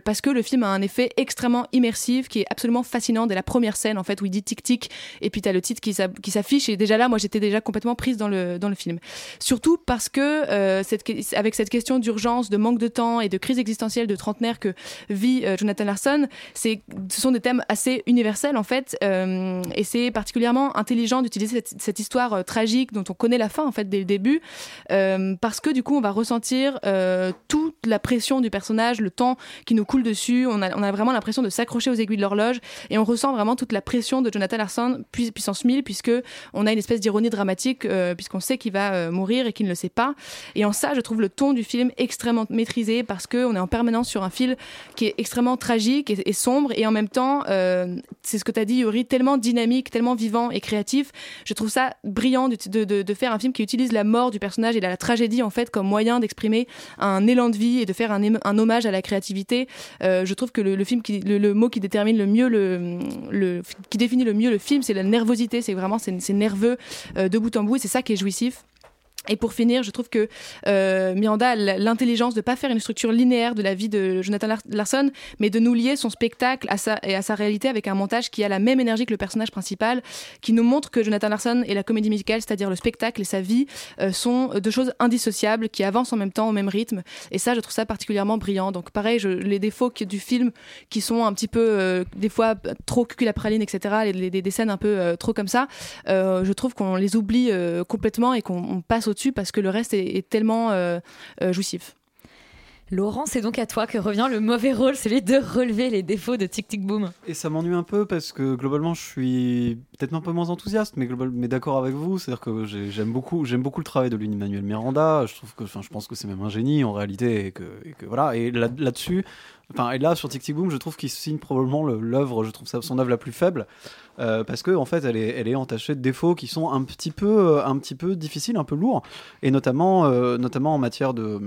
parce que le film a un effet extrêmement immersif qui est absolument fascinant dès la première scène en fait où il dit tic tic et puis tu as le titre qui s'affiche et déjà là moi j'étais déjà complètement prise dans le, dans le film. Surtout parce que euh, cette, avec cette question d'urgence, de manque de temps et de crise existentielle de trentenaire que vit euh, Jonathan Larson, ce sont des thèmes assez universels en fait euh, et c'est particulièrement intelligent d'utiliser cette, histoire euh, tragique dont on connaît la fin en fait dès le début euh, parce que du coup on va ressentir toute la pression du personnage, le temps qui nous coule dessus, on a, vraiment l'impression de s'accrocher aux aiguilles de l'horloge et on ressent vraiment toute la pression de Jonathan Larson puis- puissance 1000 puisque on a une espèce d'ironie dramatique puisqu'on sait qu'il va mourir et qu'il ne le sait pas. Et en ça je trouve le ton du film extrêmement maîtrisé parce que on est en permanence sur un fil qui est extrêmement tragique et, et sombre. Et en même temps euh, c'est ce que tu as dit Yuri tellement dynamique tellement vivant et créatif. Je trouve ça brillant de, de, faire un film qui utilise la mort du personnage et la, tragédie en fait comme moyen d'exprimer un élan de vie et de faire un, un hommage à la créativité. Euh, je trouve que le, film le, mot qui détermine le mieux le, le qui définit le mieux le film c'est la nervosité. C'est vraiment c'est c'est nerveux euh, de bout en bout et c'est ça qui est jouissif Et pour finir, je trouve que euh, Miranda a l'intelligence de pas faire une structure linéaire de la vie de Jonathan Lar- Larson, mais de nous lier son spectacle à sa, et à sa réalité avec un montage qui a la même énergie que le personnage principal, qui nous montre que Jonathan Larson et la comédie musicale, c'est-à-dire le spectacle et sa vie, euh, sont deux choses indissociables, qui avancent en même temps, au même rythme. Et ça, je trouve ça particulièrement brillant. Donc pareil, les défauts du film, qui sont un petit peu, euh, des fois, trop cul la praline, etc., les, les- des scènes un peu trop comme ça, je trouve qu'on les oublie complètement et qu'on on passe au-dessus parce que le reste est, est tellement euh, euh, jouissif. Laurent, c'est donc à toi que revient le mauvais rôle, celui de relever les défauts de Tic Tic Boom. Et ça m'ennuie un peu parce que globalement, je suis peut-être un peu moins enthousiaste, mais, mais d'accord avec vous. C'est-à-dire que j'ai- j'aime beaucoup, beaucoup le travail de Lin-Manuel Miranda. Je trouve que, je pense que c'est même un génie en réalité, et que, voilà. Et là- là-dessus, et là sur Tic Tic Boom, je trouve qu'il signe probablement le- l'œuvre, je trouve ça son œuvre la plus faible, euh, parce que en fait, elle est, elle est entachée de défauts qui sont un petit peu, euh, un petit peu difficiles, un peu lourds, et notamment, euh, notamment en matière de,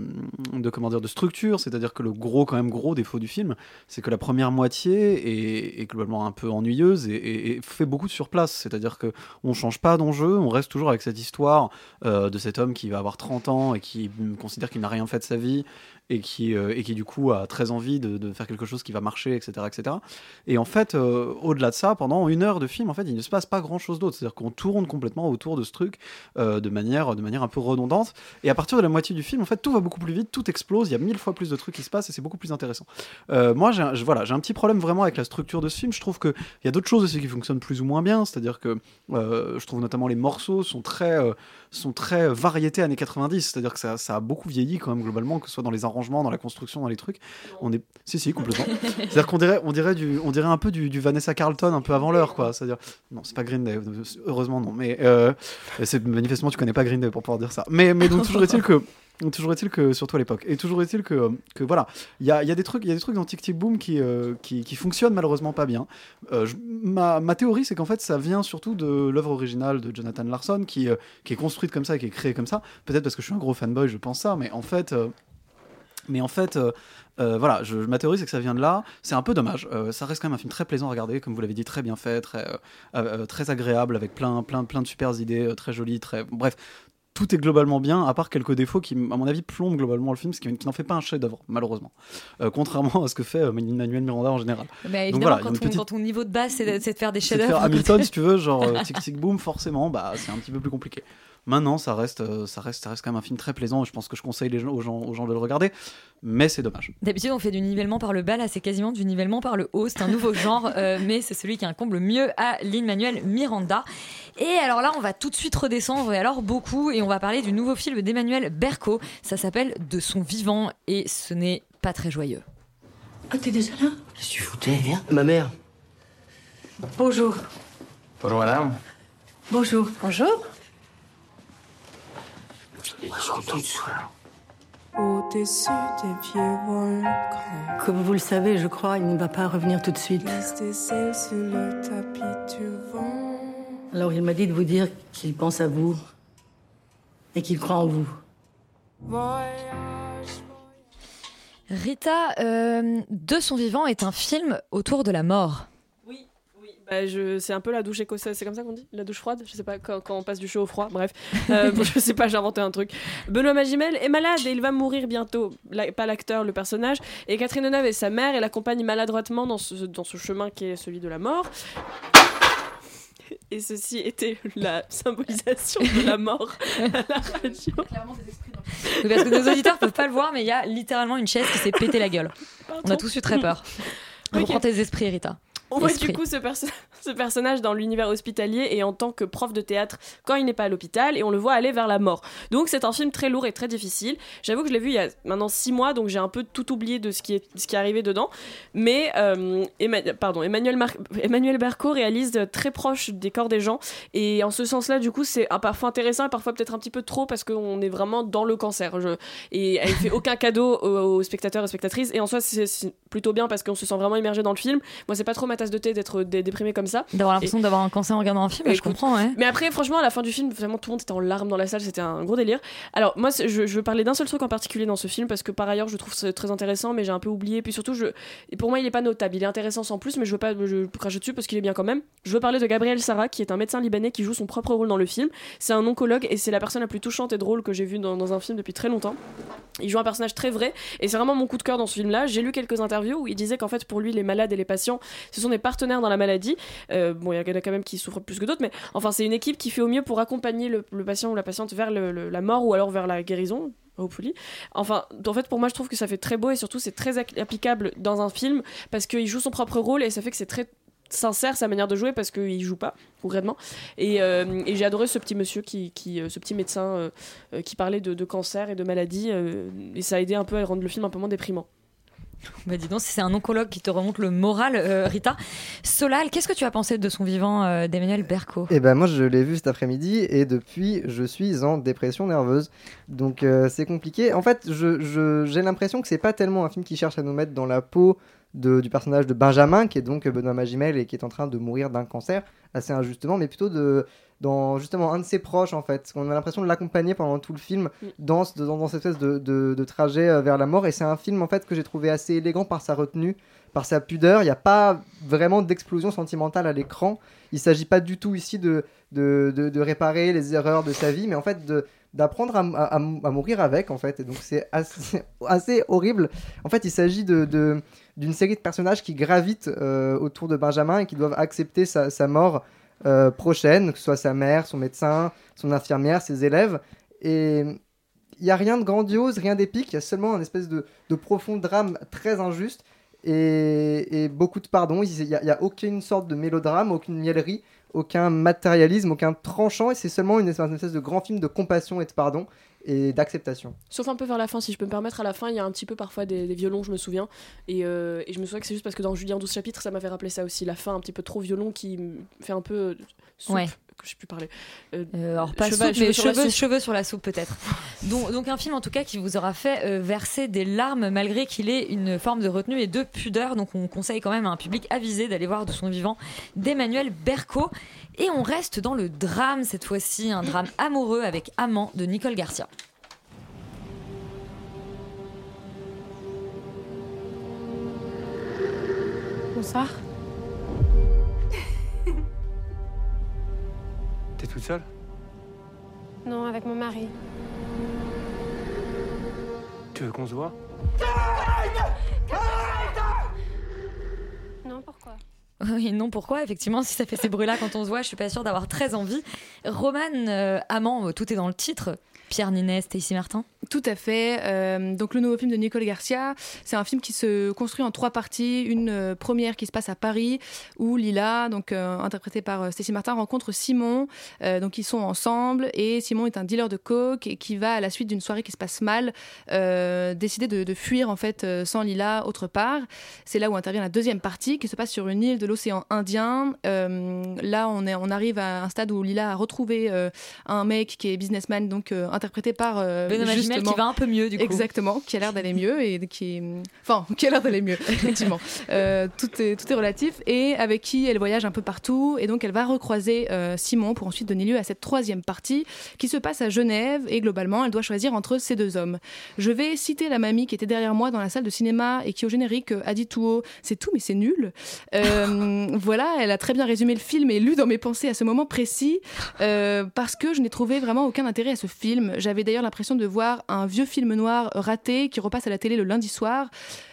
de comment dire, de structure. C'est-à-dire que le gros, quand même gros défaut du film, c'est que la première moitié est, globalement un peu ennuyeuse et- et fait beaucoup de surplace. C'est-à-dire que on change pas d'enjeu, on reste toujours avec cette histoire euh, de cet homme qui va avoir 30 ans et qui considère qu'il n'a rien fait de sa vie et qui, euh, et qui du coup a très envie de, faire quelque chose qui va marcher, etc. etc. Et en fait, euh, au-delà de ça, pendant une heure de film, en fait, il ne se passe pas grand-chose d'autre. C'est-à-dire qu'on tourne complètement autour de ce truc euh, de, manière, de manière un peu redondante. Et à partir de la moitié du film, en fait, tout va beaucoup plus vite, tout explose, il y a mille fois plus de trucs qui se passent et c'est beaucoup plus intéressant. Moi, j'ai un, petit problème vraiment avec la structure de ce film. Je trouve qu'il y a d'autres choses aussi qui fonctionnent plus ou moins bien. C'est-à-dire que je trouve notamment les morceaux sont très, sont très variétés années 90. C'est-à-dire que ça, ça a beaucoup vieilli quand même globalement, que ce soit dans les arrangements, dans la construction, dans les trucs. On est, si, si, complètement. C'est-à-dire qu'on dirait, on dirait, du, on dirait un peu du, du Vanessa Carlton un peu avant l'heure, quoi. C'est-à-dire, non, c'est pas Green Day, heureusement non. Mais euh, c'est manifestement tu connais pas Green Day pour pouvoir dire ça. Mais, mais donc toujours est-il que Toujours est-il que, surtout à l'époque, et toujours est-il que, que voilà, il y a, y a des trucs, y a des trucs dans Tic Tic Boom qui, euh, qui, qui fonctionnent malheureusement pas bien. Euh, ma, ma théorie, c'est qu'en fait, ça vient surtout de l'œuvre originale de Jonathan Larson, qui, euh, qui est construite comme ça, qui est créée comme ça. Peut-être parce que je suis un gros fanboy, je pense ça, mais en fait, euh, mais en fait, voilà, je, ma théorie c'est que ça vient de là. C'est un peu dommage. Ça reste quand même un film très plaisant à regarder, comme vous l'avez dit, très bien fait, très, très agréable, avec plein, plein, plein de super idées, très jolies, très. Bref. Tout est globalement bien, à part quelques défauts qui, à mon avis, plombent globalement le film, ce qui, qui n'en fait pas un chef-d'œuvre, malheureusement. Euh, contrairement à ce que fait euh, Manuel Miranda en général. Mais Donc évidemment, voilà, y a quand, ton, petite- quand ton niveau de base, c'est de, de faire des chefs-d'œuvre. Hamilton, si tu veux, genre euh, Tic Tic Boom, forcément, bah, c'est un petit peu plus compliqué. Maintenant, ça reste, euh, ça, reste, ça reste quand même un film très plaisant et je pense que je conseille les gens, aux, gens, aux gens de le regarder, mais c'est dommage. D'habitude, on fait du nivellement par le bas, là, c'est quasiment du nivellement par le haut. C'est un nouveau genre, euh, mais c'est celui qui incombe le mieux à Lin-Manuel Miranda. Et alors là, on va tout de suite redescendre, et alors beaucoup, et on va parler du nouveau film d'Emmanuel Berco. Ça s'appelle De son vivant, et ce n'est pas très joyeux. Ah, t'es déjà là? Je suis foutu, viens. Ma mère. Bonjour. Bonjour madame. Bonjour. Bonjour. Au-dessus des vieux volcans. Comme vous le savez, je crois, il ne va pas revenir tout de suite. Alors il m'a dit de vous dire qu'il pense à vous et qu'il croit en vous. Rita, euh, De son vivant est un film autour de la mort. Bah, je... C'est un peu la douche écossaise, c'est comme ça qu'on dit La douche froide Je sais pas, quand, quand on passe du chaud au froid, bref. Euh, je sais pas, j'ai inventé un truc. Benoît Magimel est malade et il va mourir bientôt. La- pas l'acteur, le personnage. Et Catherine Deneuve est sa mère et l'accompagne maladroitement dans ce, dans ce chemin qui est celui de la mort. Et ceci était la symbolisation de la mort à la radio. Oui, parce que nos auditeurs peuvent pas le voir, mais il y a littéralement une chaise qui s'est pété la gueule. On a tous eu très peur. Reprends tes esprits, Rita. On voit du coup ce, perso- ce personnage dans l'univers hospitalier et en tant que prof de théâtre quand il n'est pas à l'hôpital et on le voit aller vers la mort. Donc c'est un film très lourd et très difficile. J'avoue que je l'ai vu il y a maintenant six mois donc j'ai un peu tout oublié de ce qui est, ce qui est arrivé dedans. Mais euh, Emma- pardon, Emmanuel, Mar- Emmanuel Berco réalise très proche des corps des gens et en ce sens-là du coup c'est un- parfois intéressant et parfois peut-être un petit peu trop parce qu'on est vraiment dans le cancer. Je- et elle fait aucun cadeau aux, aux spectateurs et spectatrices et en soi c'est c'est plutôt bien parce qu'on se sent vraiment immergé dans le film. Moi c'est pas trop ma tasse de thé d'être dé- déprimé comme ça. D'avoir l'impression d'avoir un cancer en regardant un film, je Écoute. comprends, ouais. Mais après, franchement, à la fin du film, vraiment tout le monde était en larmes dans la salle, c'était un gros délire. Alors, moi, je, je veux parler d'un seul truc en particulier dans ce film, parce que par ailleurs, je trouve ça très intéressant, mais j'ai un peu oublié. Puis surtout, je, et pour moi, il est pas notable. Il est intéressant sans plus, mais je veux pas je cracher dessus parce qu'il est bien quand même. Je veux parler de Gabriel Sarah, qui est un médecin libanais qui joue son propre rôle dans le film. C'est un oncologue et c'est la personne la plus touchante et drôle que j'ai vue dans, dans un film depuis très longtemps. Il joue un personnage très vrai et c'est vraiment mon coup de cœur dans ce film-là. J'ai lu quelques interviews où il disait qu'en fait pour lui les malades et les patients ce sont des partenaires dans la maladie. Euh, bon, il y en a quand même qui souffrent plus que d'autres, mais enfin c'est une équipe qui fait au mieux pour accompagner le, patient ou la patiente vers la mort ou alors vers la guérison. Enfin, en fait, pour moi, je trouve que ça fait très beau et surtout, c'est très applicable dans un film parce qu'il joue son propre rôle et ça fait que c'est très sincère sa manière de jouer parce qu'il joue pas concrètement et, euh, et j'ai adoré ce petit monsieur qui, euh, ce petit médecin qui parlait de, cancer et de maladie et ça a aidé un peu à rendre le film un peu moins déprimant Bah dis donc, si c'est un oncologue qui te remonte le moral, euh, Rita. Solal, qu'est-ce que tu as pensé de son vivant euh, d'Emmanuel Berco? Et ben moi je l'ai vu cet après-midi et depuis je suis en dépression nerveuse. Donc euh, c'est compliqué. En fait, je- je- j'ai l'impression que c'est pas tellement un film qui cherche à nous mettre dans la peau de- du personnage de Benjamin, qui est donc Benoît Magimel et qui est en train de mourir d'un cancer assez injustement, mais plutôt de dans justement un de ses proches en fait. On a l'impression de l'accompagner pendant tout le film dans, dans cette espèce de, de- de trajet euh, vers la mort. Et c'est un film en fait que j'ai trouvé assez élégant par sa retenue, par sa pudeur. Il n'y a pas vraiment d'explosion sentimentale à l'écran. Il s'agit pas du tout ici de, réparer les erreurs de sa vie, mais en fait d'apprendre à, mourir avec en fait donc c'est assez, horrible en fait il s'agit d'une série de personnages qui gravitent euh, autour de Benjamin et qui doivent accepter sa, mort euh, prochaine que ce soit sa mère son médecin son infirmière ses élèves et il y a rien de grandiose rien d'épique il y a seulement un espèce de profond drame très injuste et, et beaucoup de pardon. Il n'y a, il y a aucune sorte de mélodrame, aucune mielerie, aucun matérialisme, aucun tranchant. Et c'est seulement une espèce, une espèce de grand film de compassion et de pardon et d'acceptation. Sauf un peu vers la fin, si je peux me permettre, à la fin, il y a un petit peu parfois des, des violons, je me souviens. Et, euh, et je me souviens que c'est juste parce que dans Julien 12 chapitres, ça m'avait rappelé ça aussi. La fin un petit peu trop violon qui me fait un peu soupe, Ouais. Que je sais plus parler. Euh, alors pas soupe, mais cheveux, cheveux sur la soupe peut-être. donc, donc un film en tout cas qui vous aura fait euh, verser des larmes malgré qu'il ait une forme de retenue et de pudeur. Donc on conseille quand même à un public avisé d'aller voir de son vivant d'Emmanuel Berco. Et on reste dans le drame cette fois-ci, un drame amoureux avec Amant de Nicole Garcia. Bonsoir. T'es toute seule? Non, avec mon mari. Tu veux qu'on se voit? Non, pourquoi? Oui, non, pourquoi? Effectivement, si ça fait ces bruits-là quand on se voit, je suis pas sûre d'avoir très envie. Roman, euh, Amant, euh, tout est dans le titre. Pierre Ninès, Stacy Martin Tout à fait. Euh, donc le nouveau film de Nicole Garcia, c'est un film qui se construit en trois parties. Une euh, première qui se passe à Paris, où Lila, donc euh, interprétée par Stacy Martin, rencontre Simon. Donc ils sont ensemble et Simon est un dealer de coke et qui va à la suite d'une soirée qui se passe mal décider de, de fuir en fait sans Lila autre part. C'est là où intervient la deuxième partie qui se passe sur une île de l'océan Indien. Là on est, on arrive à un stade où Lila a retrouvé un mec qui est businessman donc interprété par justement- qui va un peu mieux du coup. Exactement, qui a l'air d'aller mieux et qui, enfin, qui a l'air d'aller mieux, effectivement. Euh, tout est tout est relatif et avec qui elle voyage un peu partout et donc elle va recroiser euh, Simon pour ensuite donner lieu à cette troisième partie qui se passe à Genève et globalement elle doit choisir entre ces deux hommes. Je vais citer la mamie qui était derrière moi dans la salle de cinéma et qui au générique euh, a dit tout haut c'est tout mais c'est nul. Euh, voilà, elle a très bien résumé le film et lu dans mes pensées à ce moment précis parce que je n'ai trouvé vraiment aucun intérêt à ce film. J'avais d'ailleurs l'impression de voir un vieux film noir raté qui repasse à la télé le lundi soir.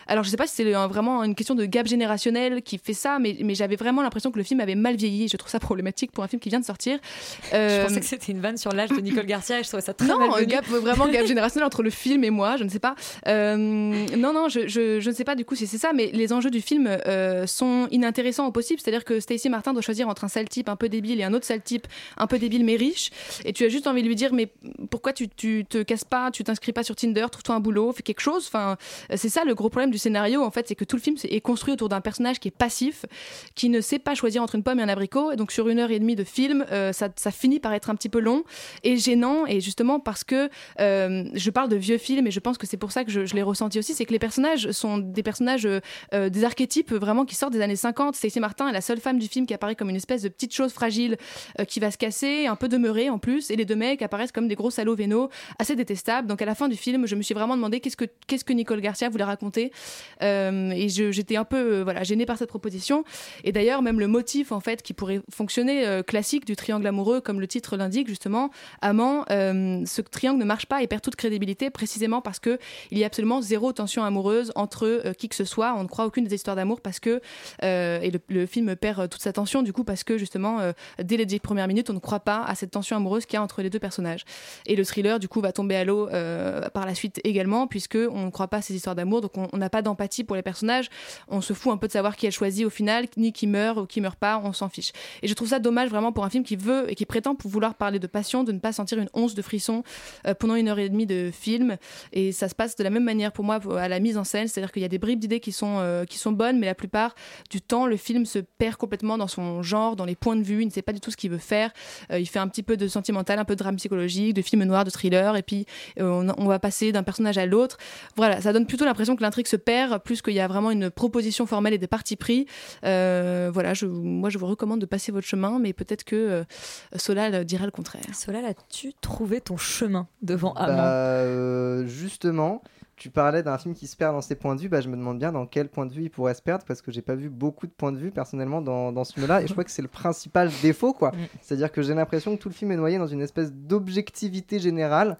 Alors je sais pas si c'est vraiment une question de gap générationnel qui fait ça, mais, mais j'avais vraiment l'impression que le film avait mal vieilli. Je trouve ça problématique pour un film qui vient de sortir. Je Euh, pensais que c'était une vanne sur l'âge de Nicole Garcia et je trouvais ça très non, gap vraiment gap générationnel entre le film et moi, je ne sais pas. Euh, non, non, je, je, je ne sais pas du coup si c'est ça, mais les enjeux du film euh, sont inintéressants au possible. C'est-à-dire que Stacey Martin doit choisir entre un sale type un peu débile et un autre sale type un peu débile mais riche. Et tu as juste envie de lui dire, mais pourquoi tu, tu te casses pas, tu t'inscris pas sur Tinder, trouve-toi un boulot, fais quelque chose. Enfin, c'est ça le gros problème du scénario, en fait, c'est que tout le film est construit autour d'un personnage qui est passif, qui ne sait pas choisir entre une pomme et un abricot. Et donc, sur une heure et demie de film, euh, ça, finit par être un petit peu long et gênant. Et justement, parce que euh, je parle de vieux films et je pense que c'est pour ça que je, l'ai ressenti aussi, c'est que les personnages sont des personnages, euh, des archétypes vraiment qui sortent des années 50. Stacey Martin est la seule femme du film qui apparaît comme une espèce de petite chose fragile qui va se casser, un peu demeurée en plus. Et les deux mecs apparaissent comme des gros salauds vénaux, assez détestables. Donc, à la fin du film, je me suis vraiment demandé qu'est-ce que, qu'est-ce que Nicole Garcia voulait raconter. Euh, et j'étais un peu euh, voilà, gênée par cette proposition. Et d'ailleurs, même le motif en fait qui pourrait fonctionner euh, classique du triangle amoureux, comme le titre l'indique justement, amant, ce triangle ne marche pas et perd toute crédibilité précisément parce que il y a absolument zéro tension amoureuse entre qui que ce soit. On ne croit aucune des histoires d'amour parce que et le, film perd toute sa tension du coup parce que justement dès les dix premières minutes, on ne croit pas à cette tension amoureuse qu'il y a entre les deux personnages. Et le thriller du coup va tomber à l'eau par la suite également puisque on ne croit pas à ces histoires d'amour, donc on on n'a pas d'empathie pour les personnages. On se fout un peu de savoir qui elle choisit au final, ni qui meurt ou qui meurt pas, on s'en fiche. Et je trouve ça dommage vraiment pour un film qui veut et qui prétend vouloir parler de passion, de ne pas sentir une once de frisson euh, pendant une heure et demie de film. Et ça se passe de la même manière pour moi à la mise en scène, c'est-à-dire qu'il y a des bribes d'idées qui sont euh, qui sont bonnes, mais la plupart du temps le film se perd complètement dans son genre, dans les points de vue. Il ne sait pas du tout ce qu'il veut faire. Euh, il fait un petit peu de sentimental, un peu de drame psychologique, de film noir, de thriller, et puis euh, on, on va passer d'un personnage à l'autre. Voilà, ça donne plutôt l'impression que l'intrigue se perd, plus qu'il y a vraiment une proposition formelle et des partis pris. Euh, voilà, je, moi je vous recommande de passer votre chemin, mais peut-être que euh, Solal dira le contraire. Solal, as-tu trouvé ton chemin devant Amand? Bah, euh, justement, tu parlais d'un film qui se perd dans ses points de vue. Bah, je me demande bien dans quel point de vue il pourrait se perdre parce que j'ai pas vu beaucoup de points de vue personnellement dans, dans ce film-là. Et je crois que c'est le principal défaut, quoi. C'est-à-dire que j'ai l'impression que tout le film est noyé dans une espèce d'objectivité générale.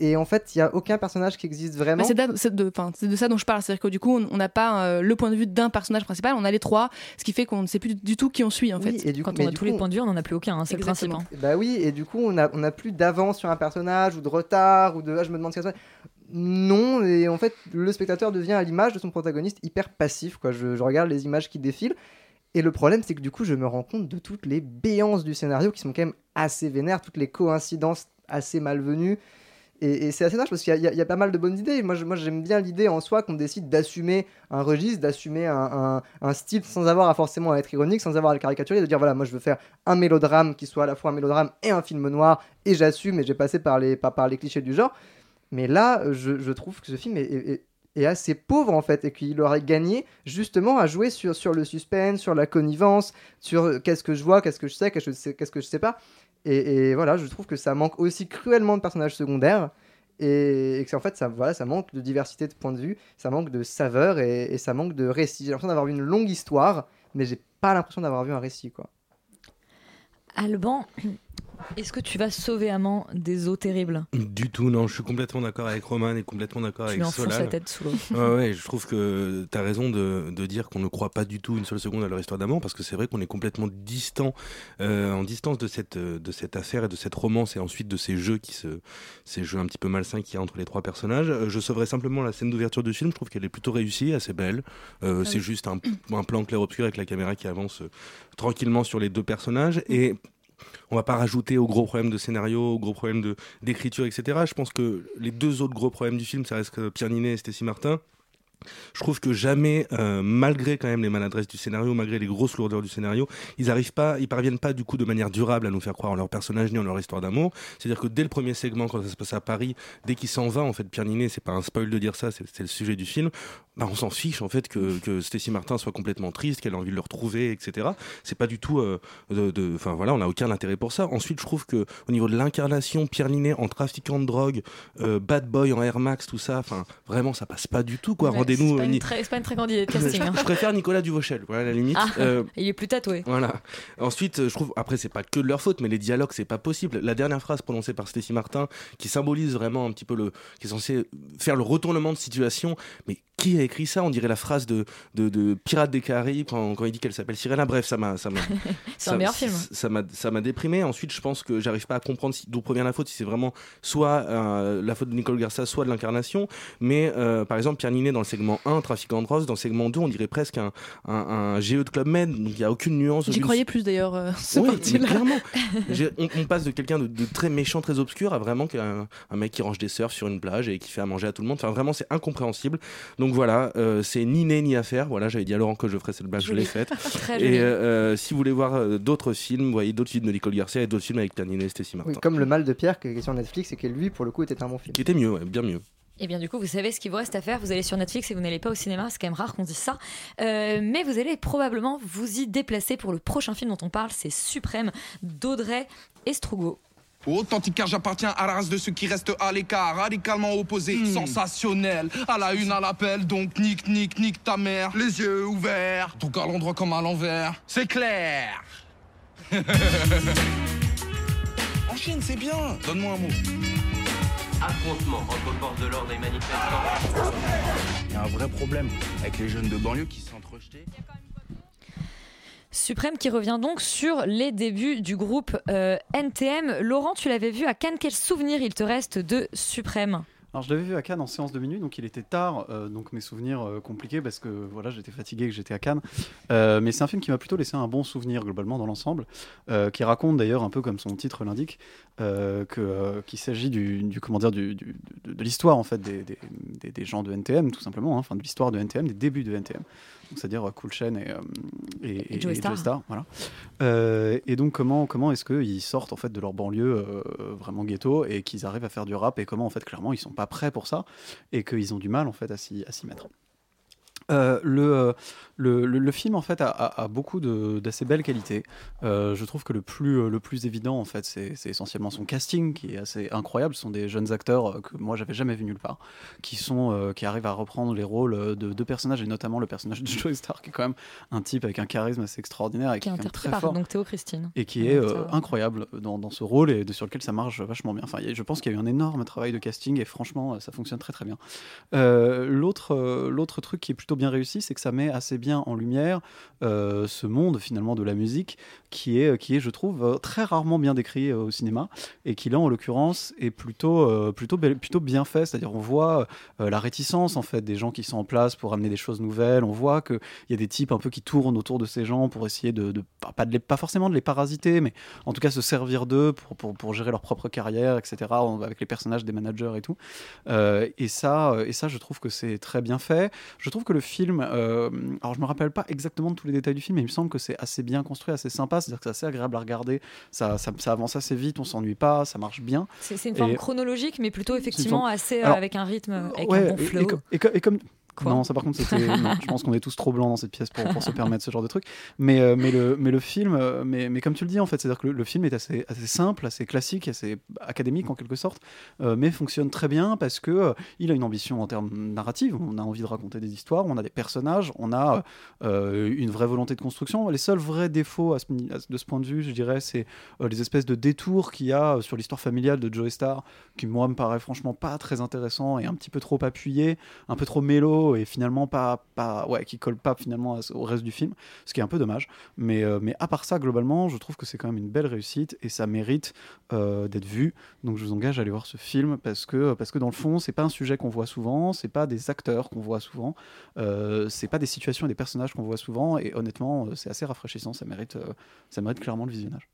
Et en fait, il y a aucun personnage qui existe vraiment. Bah, c'est de, ça dont je parle. C'est-à-dire que du coup, on n'a pas euh, le point de vue d'un personnage principal, on a les trois, ce qui fait qu'on ne sait plus du, tout qui on suit en Oui, fait. et du coup- Quand mais on a tous coup, les points de vue, on n'en a plus aucun, hein, c'est le principe. Hein. Bah oui, et du coup, on n'a on a plus d'avance sur un personnage ou de retard ou de ah, je me demande ce qu'il y a. Non, et en fait, le spectateur devient à l'image de son protagoniste hyper passif. Quoi. Je, je regarde les images qui défilent. Et le problème, c'est que du coup, je me rends compte de toutes les béances du scénario qui sont quand même assez vénères, toutes les coïncidences assez malvenues. Et, c'est assez dommage parce qu'il y, a- pas mal de bonnes idées. Moi, j'aime bien l'idée en soi qu'on décide d'assumer un registre, d'assumer un, style sans avoir forcément à être ironique, sans avoir à le caricaturer, de dire voilà, moi je veux faire un mélodrame qui soit à la fois un mélodrame et un film noir, et j'assume, et j'ai passé par les, clichés du genre. Mais là, je, trouve que ce film est, assez pauvre en fait, et qu'il aurait gagné justement à jouer sur, sur le suspense, sur la connivence, sur euh, qu'est-ce que je vois, qu'est-ce que je sais, qu'est-ce que je sais, qu'est-ce que je sais pas. Et, voilà, je trouve que ça manque aussi cruellement de personnages secondaires. Et, que en fait, ça manque de diversité de points de vue, ça manque de saveur et, et ça manque de récit. J'ai l'impression d'avoir vu une longue histoire, mais j'ai pas l'impression d'avoir vu un récit. quoi. Alban, est-ce que tu vas sauver Amand des eaux terribles? Du tout, non, je suis complètement d'accord avec Roman et complètement d'accord Tu avec lui enfonces Solal. la tête sous l'eau. Ouais, ouais, je trouve que tu as raison de, de dire qu'on ne croit pas du tout une seule seconde à leur histoire d'amour parce que c'est vrai qu'on est complètement distant, euh, en distance de cette, euh, de cette affaire et de cette romance et ensuite de ces jeux, qui se, ces jeux un petit peu malsains qu'il y a entre les trois personnages. Euh, Je sauverai simplement la scène d'ouverture du film, je trouve qu'elle est plutôt réussie, assez belle. Euh, Ah c'est oui. juste un, un plan clair-obscur avec la caméra qui avance tranquillement sur les deux personnages et on va pas rajouter aux gros problèmes de scénario, aux gros problèmes d'écriture, etc. Je pense que les deux autres gros problèmes du film, ça reste que Pierre Ninet et Stécie Martin. Je trouve que jamais, euh, malgré quand même les maladresses du scénario, malgré les grosses lourdeurs du scénario, ils arrivent pas, ils parviennent pas du coup de manière durable à nous faire croire en leur personnage ni en leur histoire d'amour. C'est-à-dire que dès le premier segment, quand ça se passe à Paris, dès qu'il s'en va, en fait, Pierre Ninet, c'est pas un spoil de dire ça, c'est le sujet du film. Bah, on s'en fiche en fait que, que Stécie Martin soit complètement triste, qu'elle a envie de le retrouver, etc. C'est pas du tout, euh, de, enfin voilà, on n'a aucun intérêt pour ça. Ensuite, je trouve que au niveau de l'incarnation, Pierre Ninet en trafiquant de drogue, euh, bad boy en Air Max, tout ça, enfin vraiment, ça passe pas du tout quoi. C'est pas, euh, une ni- très- c'est pas une très grande idée de casting. hein. je préfère Nicolas Duvauchel, voilà à la limite. Ah, Euh, il est plus tatoué. voilà. Ensuite, je trouve, après, c'est pas que de leur faute, mais les dialogues, c'est pas possible. La dernière phrase prononcée par Stécie Martin, qui symbolise vraiment un petit peu le, qui est censé faire le retournement de situation, mais qui a écrit ça? On dirait la phrase de, de, de Pirates des Caraïbes quand, quand il dit qu'elle s'appelle Sirena. Bref, ça m'a, ça m'a, C'est un meilleur film. Ça m'a, ça m'a déprimé. Ensuite, je pense que j'arrive pas à comprendre si- d'où provient la faute, si c'est vraiment soit euh, la faute de Nicole Garcia, soit de l'incarnation. Mais euh, par exemple, Pierre Ninet dans le segment 1, trafiquant de drogue. Dans segment 2, on dirait presque un, un, un GE de Club Med. Donc il n'y a aucune nuance. J'y aucune- croyais plus d'ailleurs, euh, parti-là. clairement. On, on passe de quelqu'un de, de très méchant, très obscur, à vraiment qu'un- un mec qui range des surfs sur une plage et qui fait à manger à tout le monde. Enfin, vraiment, c'est incompréhensible. Donc voilà, euh, c'est ni né ni à faire. Voilà, j'avais dit à Laurent que je ferais cette blague, je l'ai faite. Et euh, euh, si vous voulez voir d'autres films, vous voyez d'autres films de Nicole Garcia et d'autres films avec Ninet et Stécie Martin. Oui, comme Le Mal de Pierre qui est sur Netflix et qui lui pour le coup était un bon film. Qui était mieux, ouais, bien mieux. Et bien du coup, vous savez ce qu'il vous reste à faire. Vous allez sur Netflix et vous n'allez pas au cinéma. C'est quand même rare qu'on dise ça. Euh, mais vous allez probablement vous y déplacer pour le prochain film dont on parle. C'est Suprême d'Audrey Estrugo. Authentique car j'appartiens à la race de ceux qui restent à l'écart, radicalement opposés, sensationnel. À la une, à l'appel, donc nique, nique, nique ta mère. Les yeux ouverts, donc à l'endroit comme à l'envers. C'est clair En Chine, c'est bien Donne-moi un mot. Affrontement entre forces de l'ordre et manifestants. Il y a un vrai problème avec les jeunes de banlieue qui se sentent rejetés. Suprême qui revient donc sur les débuts du groupe euh, NTM. Laurent, tu l'avais vu à Cannes. Quel souvenir il te reste de Suprême? Alors je l'avais vu à Cannes en séance de minuit, donc il était tard, euh, donc mes souvenirs euh, compliqués parce que voilà j'étais fatigué, que j'étais à Cannes. Euh, mais c'est un film qui m'a plutôt laissé un bon souvenir globalement dans l'ensemble, qui raconte d'ailleurs un peu comme son titre l'indique, que qu'il s'agit du, comment dire de, l'histoire en fait des gens de NTM tout simplement, hein, enfin de l'histoire de NTM, des débuts de NTM. C'est-à-dire euh, Cool Chain et, euh, et, Et Starr. voilà. Euh, et donc comment comment est-ce qu'ils sortent en fait de leur banlieue euh, vraiment ghetto et qu'ils arrivent à faire du rap et comment en fait clairement ils sont pas prêts pour ça et qu'ils ont du mal en fait à s'y mettre? Euh, le, euh, le, le, le film en fait a, a- a beaucoup d'assez belles qualités. Euh, je trouve que le plus, le plus évident en fait c'est essentiellement son casting qui est assez incroyable. Ce sont des jeunes acteurs que moi j'avais jamais vu nulle part, qui sont euh, qui arrivent à reprendre les rôles de deux personnages et notamment le personnage de Joey Star qui est quand même un type avec un charisme assez extraordinaire et Qui est qui interprété par fort donc Théo Christine. et qui est incroyable dans, dans ce rôle et de- sur lequel ça marche vachement bien. Enfin, a- je pense qu'il y a eu un énorme travail de casting et franchement, ça fonctionne très très bien. L'autre l'autre truc qui est plutôt bien réussi, c'est que ça met assez bien en lumière euh, ce monde finalement de la musique qui est, qui est je trouve, euh, très rarement bien décrit euh, au cinéma et qui là en l'occurrence est plutôt, euh, plutôt, plutôt bien fait. C'est-à-dire on voit euh, la réticence en fait des gens qui sont en place pour amener des choses nouvelles. On voit qu'il y a des types un peu qui tournent autour de ces gens pour essayer de, pas, pas forcément de les parasiter, mais en tout cas se servir d'eux pour, pour, pour gérer leur propre carrière, etc. Avec les personnages des managers et tout. Euh, et ça, euh, et ça, je trouve que c'est très bien fait. Je trouve que le film, euh, alors je me rappelle pas exactement de tous les détails du film, mais il me semble que c'est assez bien construit, assez sympa. C'est-à-dire que c'est assez agréable à regarder. Ça, ça, ça avance assez vite, on s'ennuie pas, ça marche bien. C'est une forme Et- chronologique, mais plutôt effectivement forme- assez Alors, avec un rythme, avec Ouais, un bon et flow. et comme. Quoi non, ça par contre, c'était. je pense qu'on est tous trop blancs dans cette pièce pour, pour se permettre ce genre de truc. Mais, euh, mais, le, mais le film, euh, mais, mais comme tu le dis, en fait, c'est-à-dire que le, le film est assez, assez simple, assez classique, assez académique en quelque sorte, euh, mais fonctionne très bien parce que euh, il a une ambition en termes narratifs. On a envie de raconter des histoires, on a des personnages, on a une vraie volonté de construction. Les seuls vrais défauts à ce- à ce- de ce point de vue, je dirais, c'est les espèces de détours qu'il y a sur l'histoire familiale de Joe Star, qui moi me paraît franchement pas très intéressant et un petit peu trop appuyé, un peu trop mélo et finalement pas, pas ouais, qui colle pas finalement au reste du film, ce qui est un peu dommage. Mais, euh, mais à part ça, globalement, je trouve que c'est quand même une belle réussite et ça mérite euh, d'être vu. Donc je vous engage à aller voir ce film parce que, parce que dans le fond, c'est pas un sujet qu'on voit souvent, c'est pas des acteurs qu'on voit souvent, euh, c'est pas des situations et des personnages qu'on voit souvent et honnêtement, euh, c'est assez rafraîchissant, ça mérite, ça mérite clairement le visionnage.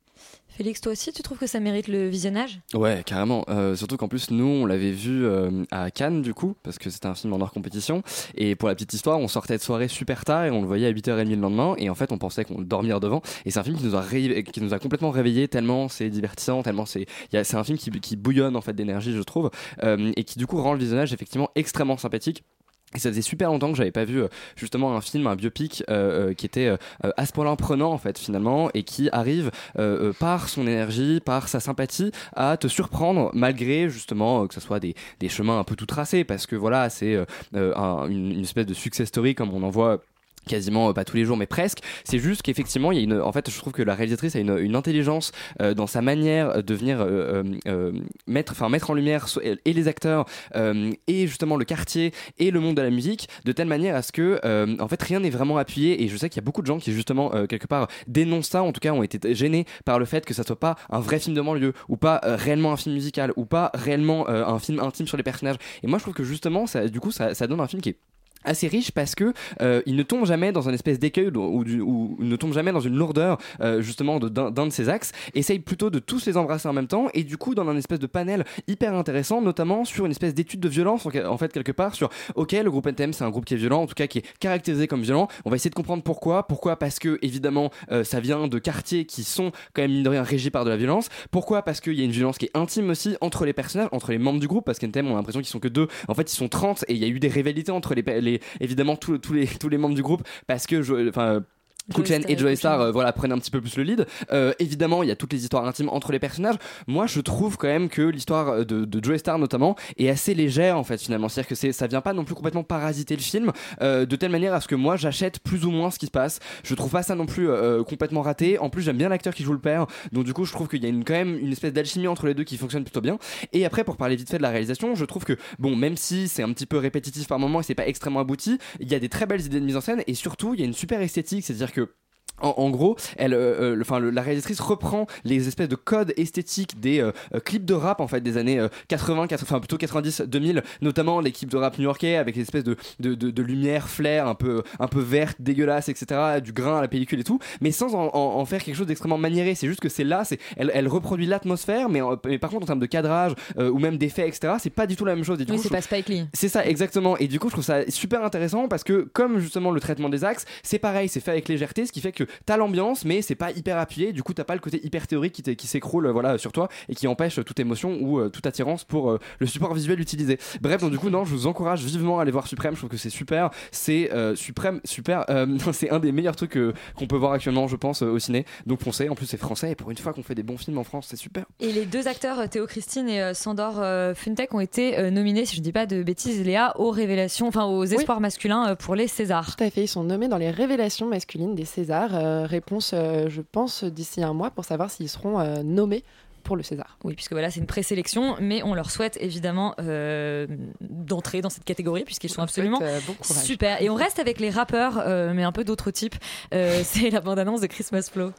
Félix, toi aussi, tu trouves que ça mérite le visionnage? Ouais, carrément. Euh, surtout qu'en plus, nous, on l'avait vu euh, à Cannes, du coup, parce que c'était un film en hors compétition. Et pour la petite histoire, on sortait de soirée super tard et on le voyait à 8h30 le lendemain. Et en fait, on pensait qu'on dormir devant. Et c'est un film qui nous a, qui nous a complètement réveillés, tellement c'est divertissant, tellement c'est. a- C'est un film qui, qui bouillonne en fait d'énergie, je trouve. euh, et qui, du coup, rend le visionnage effectivement extrêmement sympathique. Et ça faisait super longtemps que j'avais pas vu euh, justement un film, un biopic euh, euh, qui était euh, à ce point-là prenant en fait finalement et qui arrive euh, par son énergie, par sa sympathie à te surprendre malgré justement que ce soit des, des chemins un peu tout tracés parce que voilà c'est un- une, une espèce de success story comme on en voit quasiment euh, pas tous les jours mais presque. C'est juste qu'effectivement il y a une en fait je trouve que la réalisatrice a une, une intelligence euh, dans sa manière de venir euh, euh, euh, mettre enfin mettre en lumière et les acteurs euh, et justement le quartier et le monde de la musique de telle manière à ce que euh, en fait rien n'est vraiment appuyé. Et je sais qu'il y a beaucoup de gens qui justement euh, quelque part dénoncent ça en tout cas ont été gênés par le fait que ça soit pas un vrai film de banlieue ou pas euh, réellement un film musical ou pas réellement euh, un film intime sur les personnages. Et moi je trouve que justement ça du coup ça, ça donne un film qui est assez riche parce que euh, il ne tombe jamais dans un espèce d'écueil ou, ne tombe jamais dans une lourdeur euh, justement d'un de ses axes essaye plutôt de tous les embrasser en même temps et du coup dans un espèce de panel hyper intéressant notamment sur une espèce d'étude de violence en, fait quelque part sur ok le groupe NTM c'est un groupe qui est violent en tout cas qui est caractérisé comme violent. On va essayer de comprendre pourquoi. Pourquoi? Parce que évidemment euh, ça vient de quartiers qui sont quand même mine de rien régis par de la violence. Pourquoi? Parce qu'il y a une violence qui est intime aussi entre les personnages entre les membres du groupe parce qu'NTM on a l'impression qu'ils sont que deux. En fait ils sont 30 et il y a eu des rivalités entre les évidemment tous les membres du groupe parce que je enfin Cool Chain et Joey Star euh, voilà prennent un petit peu plus le lead. Euh, évidemment il y a toutes les histoires intimes entre les personnages. Moi je trouve quand même que l'histoire de, de Joey Star notamment est assez légère en fait finalement. C'est à dire que c'est ça vient pas non plus complètement parasiter le film euh, de telle manière à ce que moi j'achète plus ou moins ce qui se passe. Je trouve pas ça non plus euh, complètement raté. En plus j'aime bien l'acteur qui joue le père. Donc du coup je trouve qu'il y a une, quand même une espèce d'alchimie entre les deux qui fonctionne plutôt bien. Et après pour parler vite fait de la réalisation je trouve que bon même si c'est un petit peu répétitif par moment et c'est pas extrêmement abouti il y a des très belles idées de mise en scène et surtout il y a une super esthétique. C'est à dire que en, en gros, elle, euh, euh, le- enfin, le- la réalisatrice reprend les espèces de codes esthétiques des euh, clips de rap en fait des années euh, 80, 80, enfin plutôt 90, 2000, notamment les clips de rap new-yorkais avec des espèces de, de, de, de lumière flair un peu un peu verte, dégueulasse, etc. Du grain à la pellicule et tout, mais sans en, en- en faire quelque chose d'extrêmement maniéré. C'est juste que c'est là, c'est elle, elle reproduit l'atmosphère, mais, par contre en termes de cadrage ou même d'effets, etc. C'est pas du tout la même chose. Et du Oui, c'est pas Spike Lee. c'est ça, exactement. Et du coup, je trouve ça super intéressant parce que, comme justement le traitement des axes, c'est pareil, c'est fait avec légèreté, ce qui fait que t'as l'ambiance, mais c'est pas hyper appuyé. Du coup, t'as pas le côté hyper théorique qui, s'écroule voilà, sur toi et qui empêche toute émotion ou euh, toute attirance pour euh, le support visuel utilisé. Bref, donc du coup, non, je vous encourage vivement à aller voir Suprême. Je trouve que c'est super. C'est euh, Suprême, super. euh, c'est un des meilleurs trucs euh, qu'on peut voir actuellement, je pense, euh, au ciné. Donc foncez. En plus, c'est français et pour une fois qu'on fait des bons films en France, c'est super. Et les deux acteurs, Théo Christine et euh, Sandor euh, Funtek, ont été euh, nominés, si je dis pas de bêtises, Léa, aux révélations, enfin aux espoirs masculins euh, pour les Césars. Tout à fait, ils sont nommés dans les révélations masculines des Césars. Euh, réponse, euh, je pense, d'ici un mois pour savoir s'ils seront euh, nommés pour le César. Oui, puisque voilà, c'est une présélection, mais on leur souhaite évidemment euh, d'entrer dans cette catégorie, puisqu'ils sont souhaite, absolument euh, bon super. Et on reste avec les rappeurs, euh, mais un peu d'autres types. Euh, c'est la bande-annonce de Christmas Flow.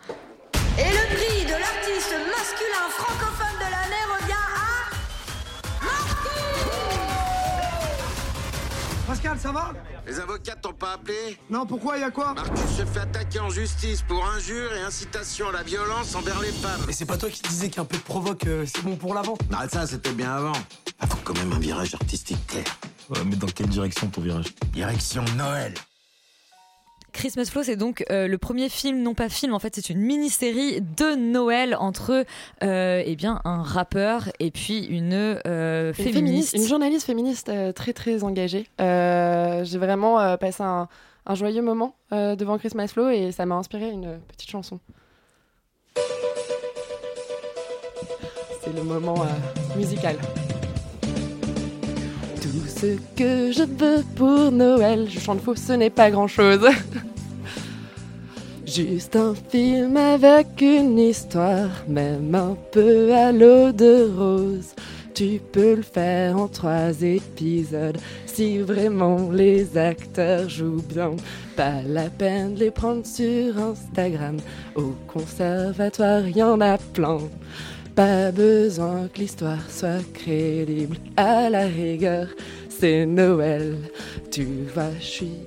Et le prix de l'artiste masculin francophone de l'année revient à. Pascal, ça va? Les avocats t'ont pas appelé Non, pourquoi, y a quoi Marcus se fait attaquer en justice pour injure et incitation à la violence envers les femmes. Mais c'est pas toi qui disais qu'un peu de provoque, euh, c'est bon pour l'avant Arrête ça, c'était bien avant. Ah, faut quand même un virage artistique clair. Ouais, mais dans quelle direction ton virage? Direction Noël. Christmas Flow, c'est donc euh, le premier film, non pas film, en fait, c'est une mini-série de Noël entre euh, eh bien, un rappeur et puis une euh, Une féministe. une journaliste féministe euh, très très engagée. J'ai vraiment passé un, un joyeux moment devant Christmas Flow et ça m'a inspiré une petite chanson. C'est le moment musical. Tout ce que je veux pour Noël, je chante faux, ce n'est pas grand chose. Juste un film avec une histoire, même un peu à l'eau de rose. Tu peux le faire en trois épisodes si vraiment les acteurs jouent bien. Pas la peine de les prendre sur Instagram. Au conservatoire, y en a plein. Pas besoin que l'histoire soit crédible. À la rigueur, c'est Noël. Tu vois, je suis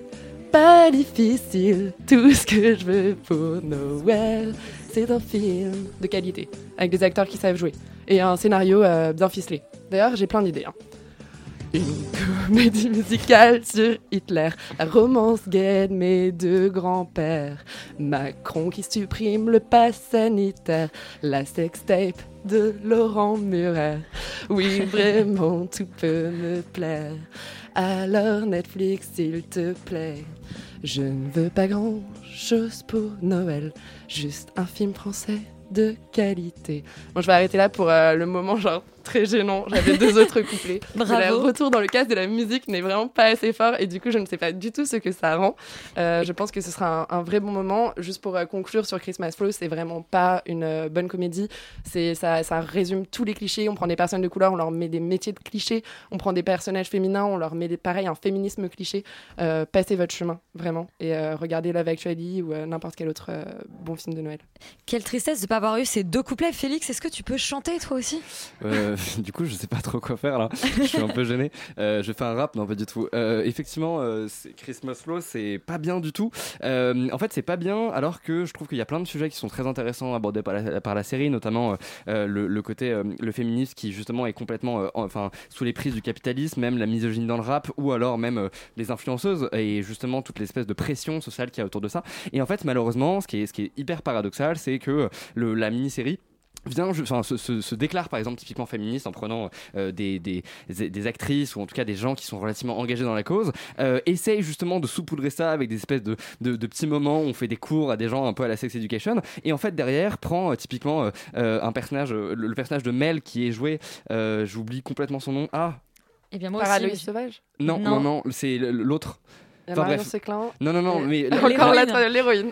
pas difficile. Tout ce que je veux pour Noël, c'est un film de qualité, avec des acteurs qui savent jouer, et un scénario euh, bien ficelé. D'ailleurs, j'ai plein d'idées. hein. Comédie musicale sur Hitler, la romance gay de mes deux grands-pères, Macron qui supprime le pass sanitaire, la sextape de Laurent Murer. Oui, vraiment, tout peut me plaire. Alors Netflix, s'il te plaît, je ne veux pas grand-chose pour Noël, juste un film français de qualité. Bon, je vais arrêter là pour euh, le moment genre très gênant. J'avais deux autres couplets. Bravo. Le retour dans le casque de la musique n'est vraiment pas assez fort et du coup, je ne sais pas du tout ce que ça rend. Euh, je pense que ce sera un, un vrai bon moment. Juste pour euh, conclure sur Christmas Flow, c'est vraiment pas une euh, bonne comédie. C'est ça, ça résume tous les clichés. On prend des personnes de couleur, on leur met des métiers de clichés. On prend des personnages féminins, on leur met des, pareil un féminisme cliché. Euh, passez votre chemin, vraiment, et euh, regardez Love Actually ou euh, n'importe quel autre euh, bon film de Noël. Quelle tristesse de ne pas avoir eu ces deux couplets. Félix, est-ce que tu peux chanter toi aussi? Euh, du coup, je sais pas trop quoi faire là. je suis un peu gêné. Euh, je fais un rap, non pas du tout. Euh, effectivement, euh, Christmas Flow, c'est pas bien du tout. Euh, en fait, c'est pas bien, alors que je trouve qu'il y a plein de sujets qui sont très intéressants abordés par la, série, notamment euh, le, côté le féminisme qui justement est complètement, en- enfin, sous les prises du capitalisme, même la misogynie dans le rap, ou alors même les influenceuses et justement toute l'espèce de pression sociale qu'il y a autour de ça. Et en fait, malheureusement, ce qui est, hyper paradoxal, c'est que la mini-série vient enfin, se, se- se déclare par exemple typiquement féministe en prenant euh, des, des, des actrices ou en tout cas des gens qui sont relativement engagés dans la cause euh, essaye justement de saupoudrer ça avec des espèces de, de, de petits moments où on fait des cours à des gens un peu à la sex education. Et en fait derrière prend euh, typiquement euh, un personnage le, le personnage de Mel qui est joué euh, j'oublie complètement son nom. Ah Eh bien moi Par aussi. Aloïs mais- Sauvage? Non non. non, c'est l'autre Enfin, Marion bref. Séclin. non non non mais Encore l'être- l'héroïne.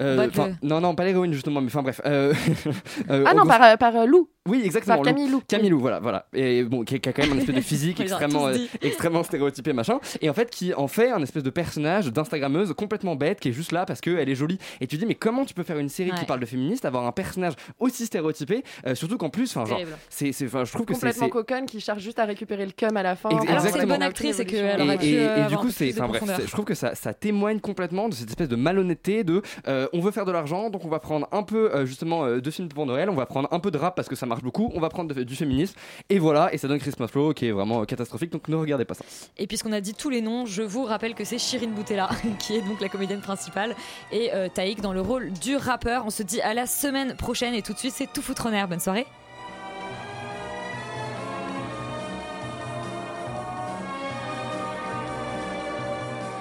Euh, que- non non pas l'héroïne justement mais enfin bref euh, euh, Ah non, gros- par, euh, par euh, Lou. oui, exactement. Par Camille Lou. Camille Lou, voilà, voilà. Et bon, qui, qui a quand même un espèce de physique extrêmement, euh, extrêmement stéréotypé, machin. Et en fait, qui en fait un espèce de personnage d'instagrammeuse complètement bête, qui est juste là parce qu'elle est jolie. Et tu dis, mais comment tu peux faire une série qui parle de féministe, avoir un personnage aussi stéréotypé, euh, surtout qu'en plus, enfin, genre, c'est, c'est, enfin, je trouve que c'est, Complètement coconne qui cherche juste à récupérer le cum à la fin. Alors, exactement. c'est une bonne actrice et qu'elle et, aurait pu, et- euh, et avoir du coup, c'est, enfin bref, trouve que ça, témoigne complètement de cette espèce de malhonnêteté de, euh, on veut faire de l'argent, donc on va prendre un peu euh, justement euh, de films pour Noël, on va prendre un peu de rap parce que ça marche beaucoup, on va prendre du féminisme, et voilà, et ça donne Christmas Flow qui est vraiment catastrophique, donc ne regardez pas ça. Et puisqu'on a dit tous les noms, je vous rappelle que c'est Shirin Boutella qui est donc la comédienne principale et euh, Taïk dans le rôle du rappeur. On se dit à la semaine prochaine et tout de suite c'est tout foutre en air. Bonne soirée.